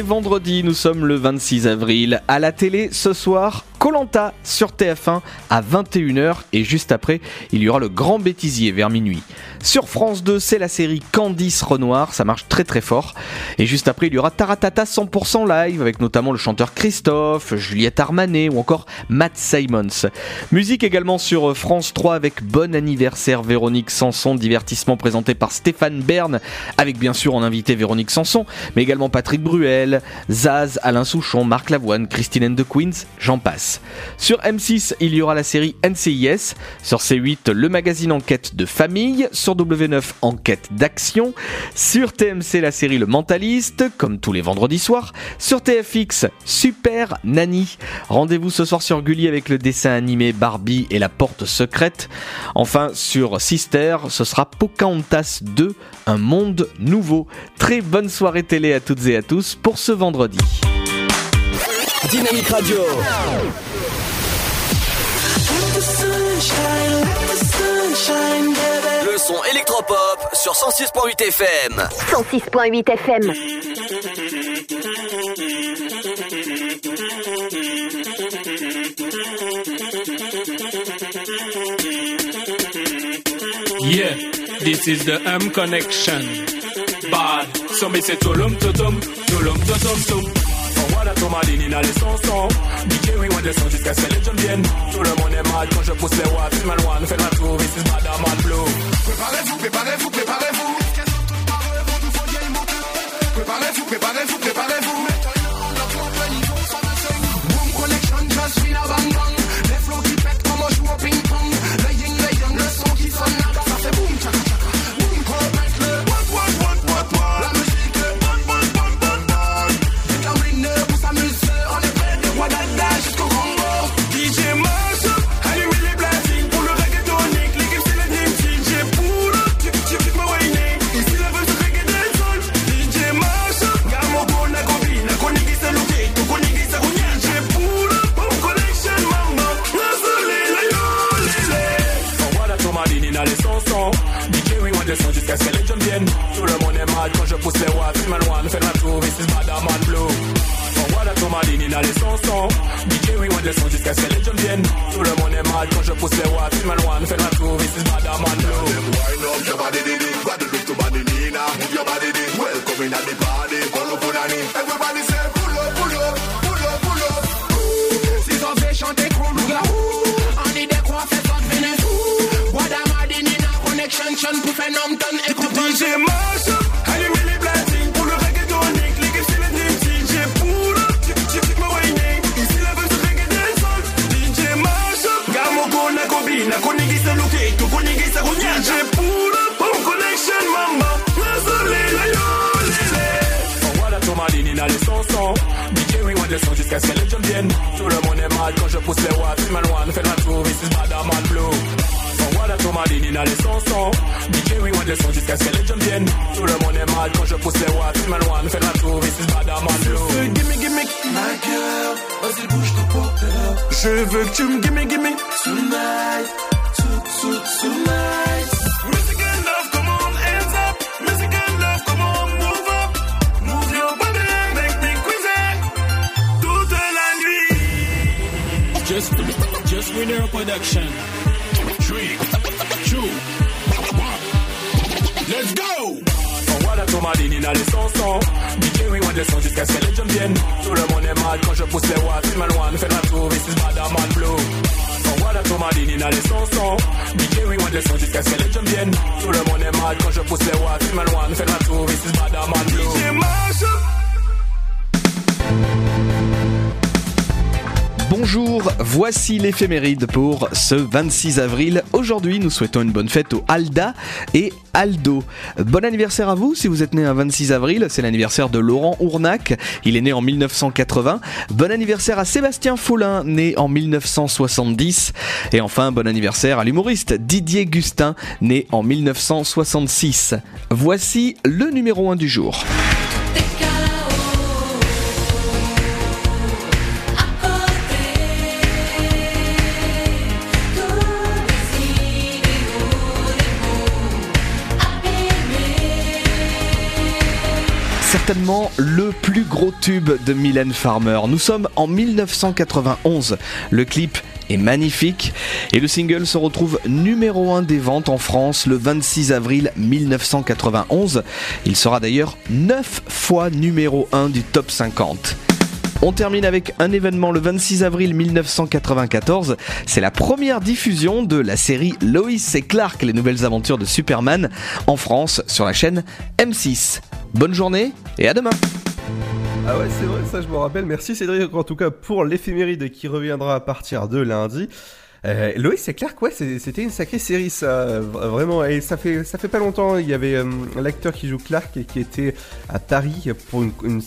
vendredi, nous sommes le 26 avril. À la télé, ce soir, Colanta sur TF1 à 21h et juste après, il y aura le Grand Bêtisier vers minuit. Sur France 2, c'est la série Candice Renoir, ça marche très très fort. Et juste après, il y aura Taratata 100% live avec notamment le chanteur Christophe, Juliette Armanet ou encore Matt Simons. Musique également sur France 3 avec Bon anniversaire Véronique Sanson, divertissement présenté par Stéphane Bern avec bien sûr en invité Véronique Sanson, mais également Patrick Bruel, Zaz, Alain Souchon, Marc Lavoine, Christine the Queens, j'en passe. Sur M6, il y aura la série NCIS, sur C8, le magazine Enquête de famille, sur W9, Enquête d'action, sur TMC, la série Le Mentaliste, comme tous les vendredis soirs, sur TFX, Super Nanny. Rendez-vous ce soir sur Gulli avec le dessin animé Barbie et la porte secrète. Enfin, sur Sister, ce sera Pocahontas 2, un monde nouveau. Très bonne soirée télé à toutes et à tous pour ce vendredi. Dynamique Radio. Le son électropop sur 106.8 FM. 106.8 FM. Yeah, this is the M connection. Bad, so me say tulum tutum, tulum tutum tum. Tomadine in les chansons. DJ oui, moi descends jusqu'à ce que les jeunes viennent. Tout le monde est mad quand je pousse les watts. Film one, fait la tour, this is bad, I'm blue. Préparez-vous, préparez-vous. Préparez-vous, viennent. Tout le monde est mad quand je pousse les watts. Film one, fait la tour, this is bad, I'm mad blue. Envoie la tomadine in les chansons. DJ oui, moi descends jusqu'à ce que les jeunes viennent. Tout le monde est mad quand je pousse les watts. Film one, fait la tour, this is bad, I'm mad blue. Wind up your body, did it. Guadeloupe to body, Nina? Move your body, did Welcome in at the party. Follow Punani. Everybody say, pull up, pull up, pull up, pull up. Si t'en fais chanter DJ oui, moi descends jusqu'à ce que les jeunes viennent. Tout le monde est mad quand je pousse les watts. Film one, fait la tour, this is bad, I'm mad blue. Envoie la tomadine in les chansons. DJ oui, moi descends jusqu'à ce que les jeunes viennent. Tout le monde est mad quand je pousse les watts. Film one, fait la tour, this is bad, I'm mad blue. Gimme, gimme, ma girl. Vas-y, bouge ton porteur. Je veux que tu me gimme, gimme. Tonight, to, to, tonight. Just, just with production. Three, two, one. Let's go! Envoie la tomadine in les chansons. DJ oui, moi descends jusqu'à ce que les jeunes viennent. Tout le monde est quand je pousse les watts. Film one, fait la tour, this is bad, I'm mad blue. Envoie la tomadine in les chansons. DJ oui, moi descends jusqu'à ce que les jeunes viennent. Tout le monde est mad quand je pousse les watts. Film one, fait la tour, this is bad, I'm mad blue. DJ. Bonjour, voici l'éphéméride pour ce 26 avril. Aujourd'hui, nous souhaitons une bonne fête au Alda et Aldo. Bon anniversaire à vous si vous êtes né un 26 avril, c'est l'anniversaire de Laurent Ournac, il est né en 1980. Bon anniversaire à Sébastien Follin, né en 1970. Et enfin, bon anniversaire à l'humoriste Didier Gustin, né en 1966. Voici le numéro 1 du jour. Certainement le plus gros tube de Mylène Farmer. Nous sommes en 1991. Le clip est magnifique et le single se retrouve numéro 1 des ventes en France le 26 avril 1991. Il sera d'ailleurs 9 fois numéro 1 du top 50. On termine avec un événement le 26 avril 1994. C'est la première diffusion de la série Lois et Clark, les nouvelles aventures de Superman, en France sur la chaîne M6. Bonne journée et à demain Ah ouais, c'est vrai, ça je me rappelle. Merci Cédric en tout cas pour l'éphéméride qui reviendra à partir de lundi. Euh, Loïs, c'est clair que ouais, c'était une sacrée série ça, vraiment. Et ça fait ça fait pas longtemps. Il y avait euh, l'acteur qui joue Clark et qui était à Paris pour une,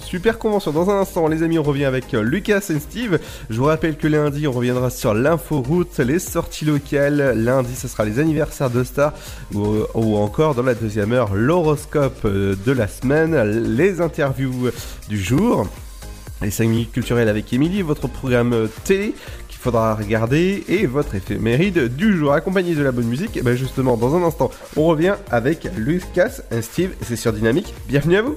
super convention. Dans un instant, les amis, on revient avec euh, Lucas et Steve. Je vous rappelle que lundi, on reviendra sur l'inforoute, les sorties locales. Lundi, ce sera les anniversaires de stars ou, encore dans la deuxième heure, l'horoscope de la semaine, les interviews du jour. Les 5 minutes culturelles avec Émilie, votre programme télé faudra regarder et votre éphéméride du jour accompagné de la bonne musique. Ben justement, dans un instant, on revient avec Lucas Steve c'est sur Dynamique. Bienvenue à vous.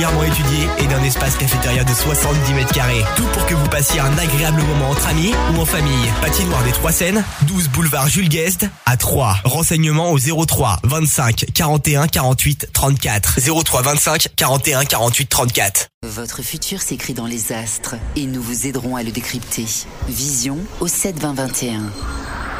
étudiée et d'un espace cafétéria de 70 mètres carrés. Tout pour que vous passiez un agréable moment entre amis ou en famille. Patinoire des Trois Seines, 12 boulevard Jules Guest à 3. Renseignements au 03 25 41 48 34. 03 25 41 48 34. Votre futur s'écrit dans les astres et nous vous aiderons à le décrypter. Vision au 7 20 21.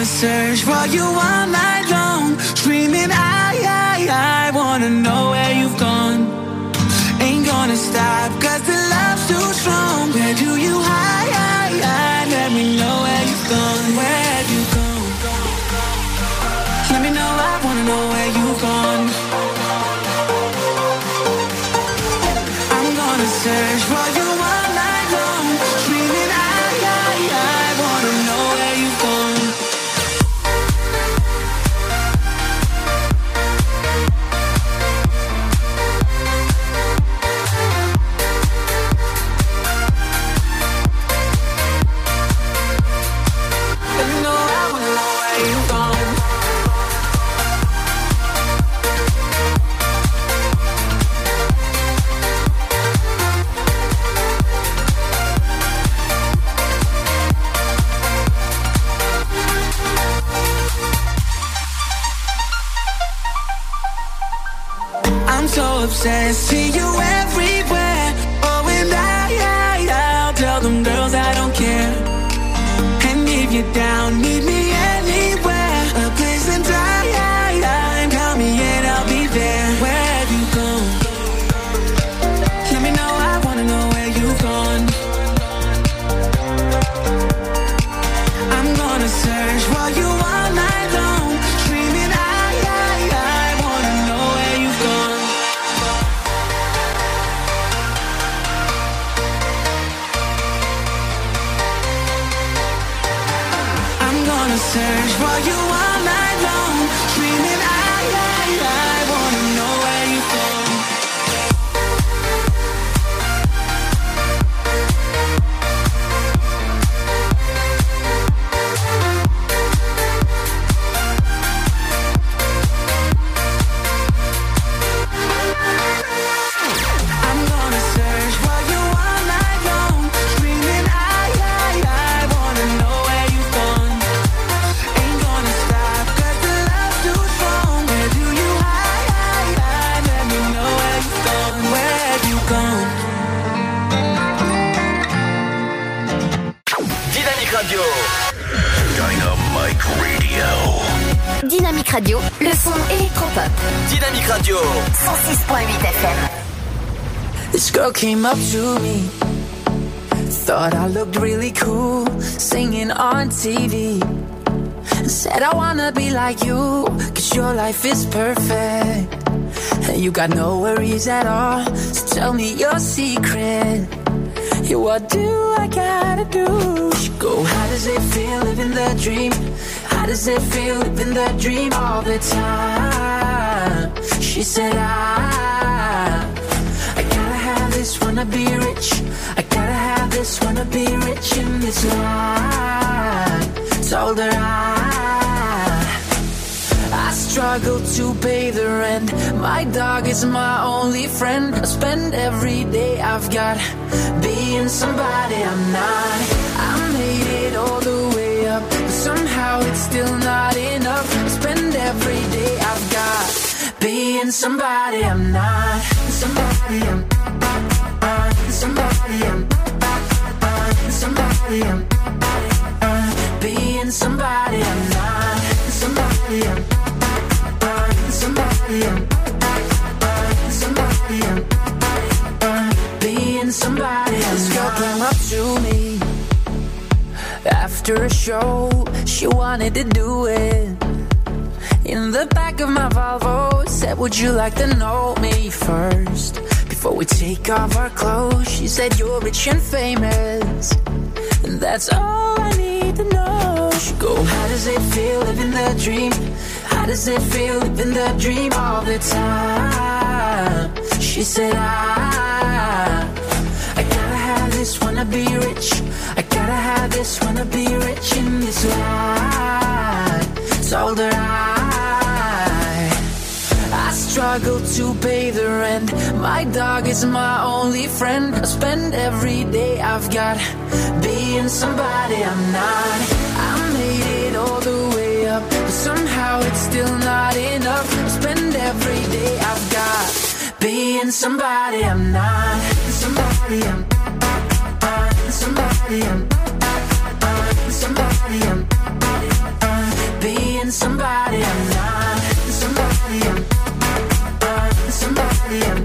Gonna search for you all night long, screaming, I, I, I wanna know where you've gone. Ain't gonna stop, cause the love's too strong. Where do you hide, hide, hide? Let me know where you've gone. Where have you gone? Let me know, I wanna know where you've gone. I'm gonna search for you I'm so obsessed, see you Radio, le son électropop. Dynamique Radio. 106.8 FM. This girl came up to me. Thought I looked really cool singing on TV. Said I wanna be like you, cause your life is perfect. And you got no worries at all. So tell me your secret. Yeah, what do I gotta do? She go, how does it feel living the dream? How does it feel living the dream all the time? She said, I, I gotta have this, wanna be rich. I gotta have this, wanna be rich in this life. Told her I, I struggle to pay the rent. My dog is my only friend. I spend every day I've got being somebody I'm not. I made it all the way up, but somehow it's still not enough. I spend every day I've got being somebody I'm not. Somebody I'm somebody I'm somebody I'm being somebody I'm not. Somebody I'm somebody I'm somebody I'm being somebody This girl came up to me after a show. She wanted to do it in the back of my Volvo. Said, Would you like to know me first before we take off our clothes? She said, You're rich and famous, and that's all I need to know. She go, How does it feel living the dream? How does it feel living the dream all the time? She said, I, have this, wanna be rich. I gotta have this, wanna be rich in this life. Told her I, I struggle to pay the rent. My dog is my only friend. I spend every day I've got being somebody I'm not. I made it all the way up, but somehow it's still not enough. I spend every day I've got being somebody I'm not. Somebody I'm somebody I'm somebody I'm being somebody I'm not. Somebody I'm. Somebody I'm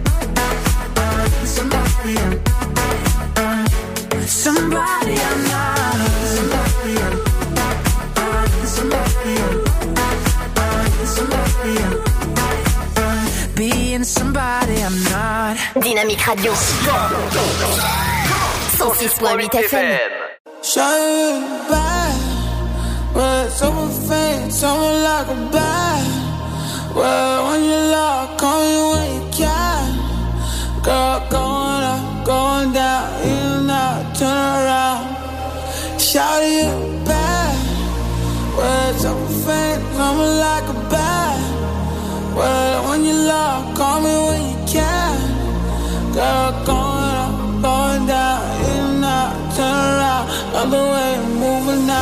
somebody I'm somebody I'm being somebody I'm not. Dynamique Radio. 106.8 FM. Shine back, but someone faint, someone like a bat. Well, when you lock, call me when you can. Girl, going up, going down, in out, turn around. Shout you back, well, someone faint, someone like a bat. Well, when you lock, call me when you can. Girl, going turn around. Love the way I'm moving now.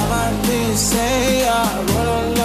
I might be say I roll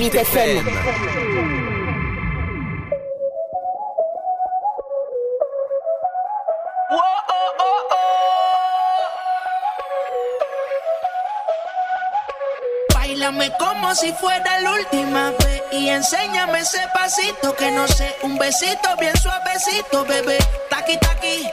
106.8 FM. Báilame como si fuera la última vez y enséñame ese pasito que no sé, un besito bien suavecito, bebé. Taqui, taqui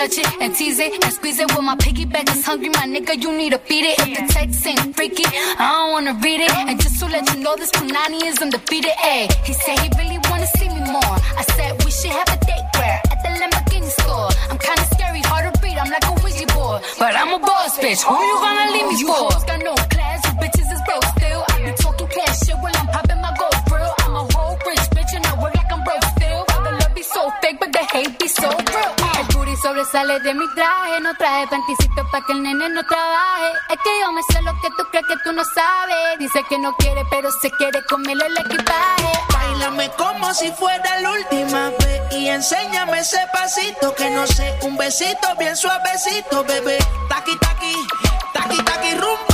touch it and tease it and squeeze it. When my piggyback is hungry, my nigga, you need to feed it. If the text ain't freaky, I don't wanna read it. And just to let you know, this Punani is undefeated. Ay, he said he really wanna see me more. I said we should have a date where at the Lamborghini store. I'm kinda scary, hard to read. I'm like a Ouija board, but I'm a boss bitch. Who you gonna leave me You for? Sobresale de mi traje, no traje panticito pa' que el nene no trabaje. Es que yo me sé lo que tú crees que tú no sabes. Dice que no quiere, pero se quiere comerle el equipaje. Báilame como si fuera la última vez y enséñame ese pasito que no sé, un besito bien suavecito, bebé. Taqui taqui, taqui taqui rumba.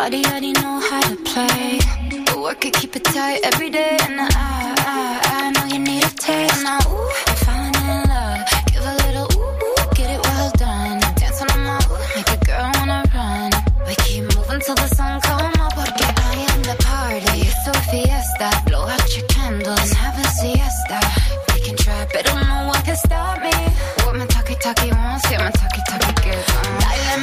Body already know how to play. But work it, keep it tight every day. And I, I, I know you need a taste. Now, ooh, I'm falling in love. Give a little ooh, ooh, get it well done. Dance on my ooh, make a girl wanna run. We keep moving till the sun come up. Porque I am the party. It's a fiesta. Blow out your candles have a siesta. We can try, but don't know what can stop me. What my talkie talkie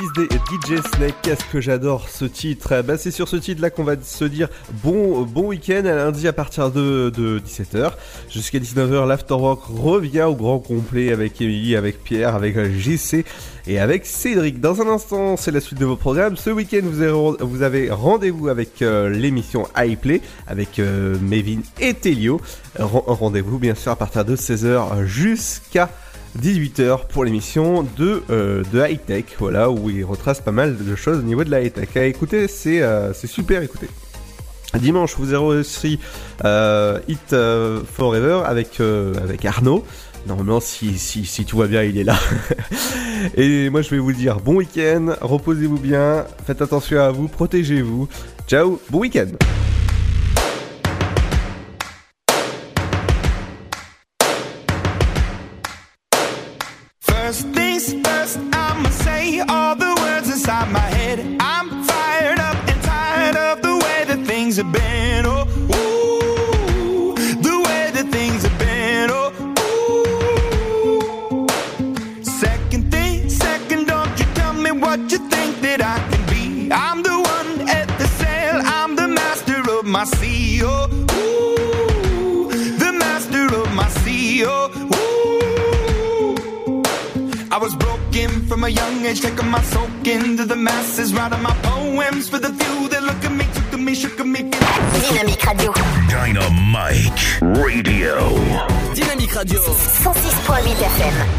DJ Snake, qu'est-ce que j'adore ce titre. Bah, c'est sur ce titre-là qu'on va se dire bon, bon week-end à lundi à partir de, de 17h. Jusqu'à 19h, l'Afterwork revient au grand complet avec Émilie, avec Pierre, avec JC et avec Cédric. Dans un instant, c'est la suite de vos programmes. Ce week-end, vous avez, vous avez rendez-vous avec euh, l'émission iPlay avec euh, Mévin et Telio. Ren- Rendez-vous bien sûr à partir de 16h jusqu'à 18h pour l'émission de, euh, de High Tech, voilà, où il retrace pas mal de choses au niveau de la High Tech. À écouter, c'est euh, c'est super, écoutez. Dimanche, vous aurez aussi euh, Hit Forever avec, avec Arnaud. Normalement, si, si, si tout va bien, il est là. Et moi, je vais vous dire bon week-end, reposez-vous bien, faites attention à vous, protégez-vous. Ciao, bon week-end. A young age, taking my soak into the masses, writing my poems for the few that look at me, took to me, shook at me. Dynamique Radio. Dynamite Radio. Dynamique Radio. 106.8 FM.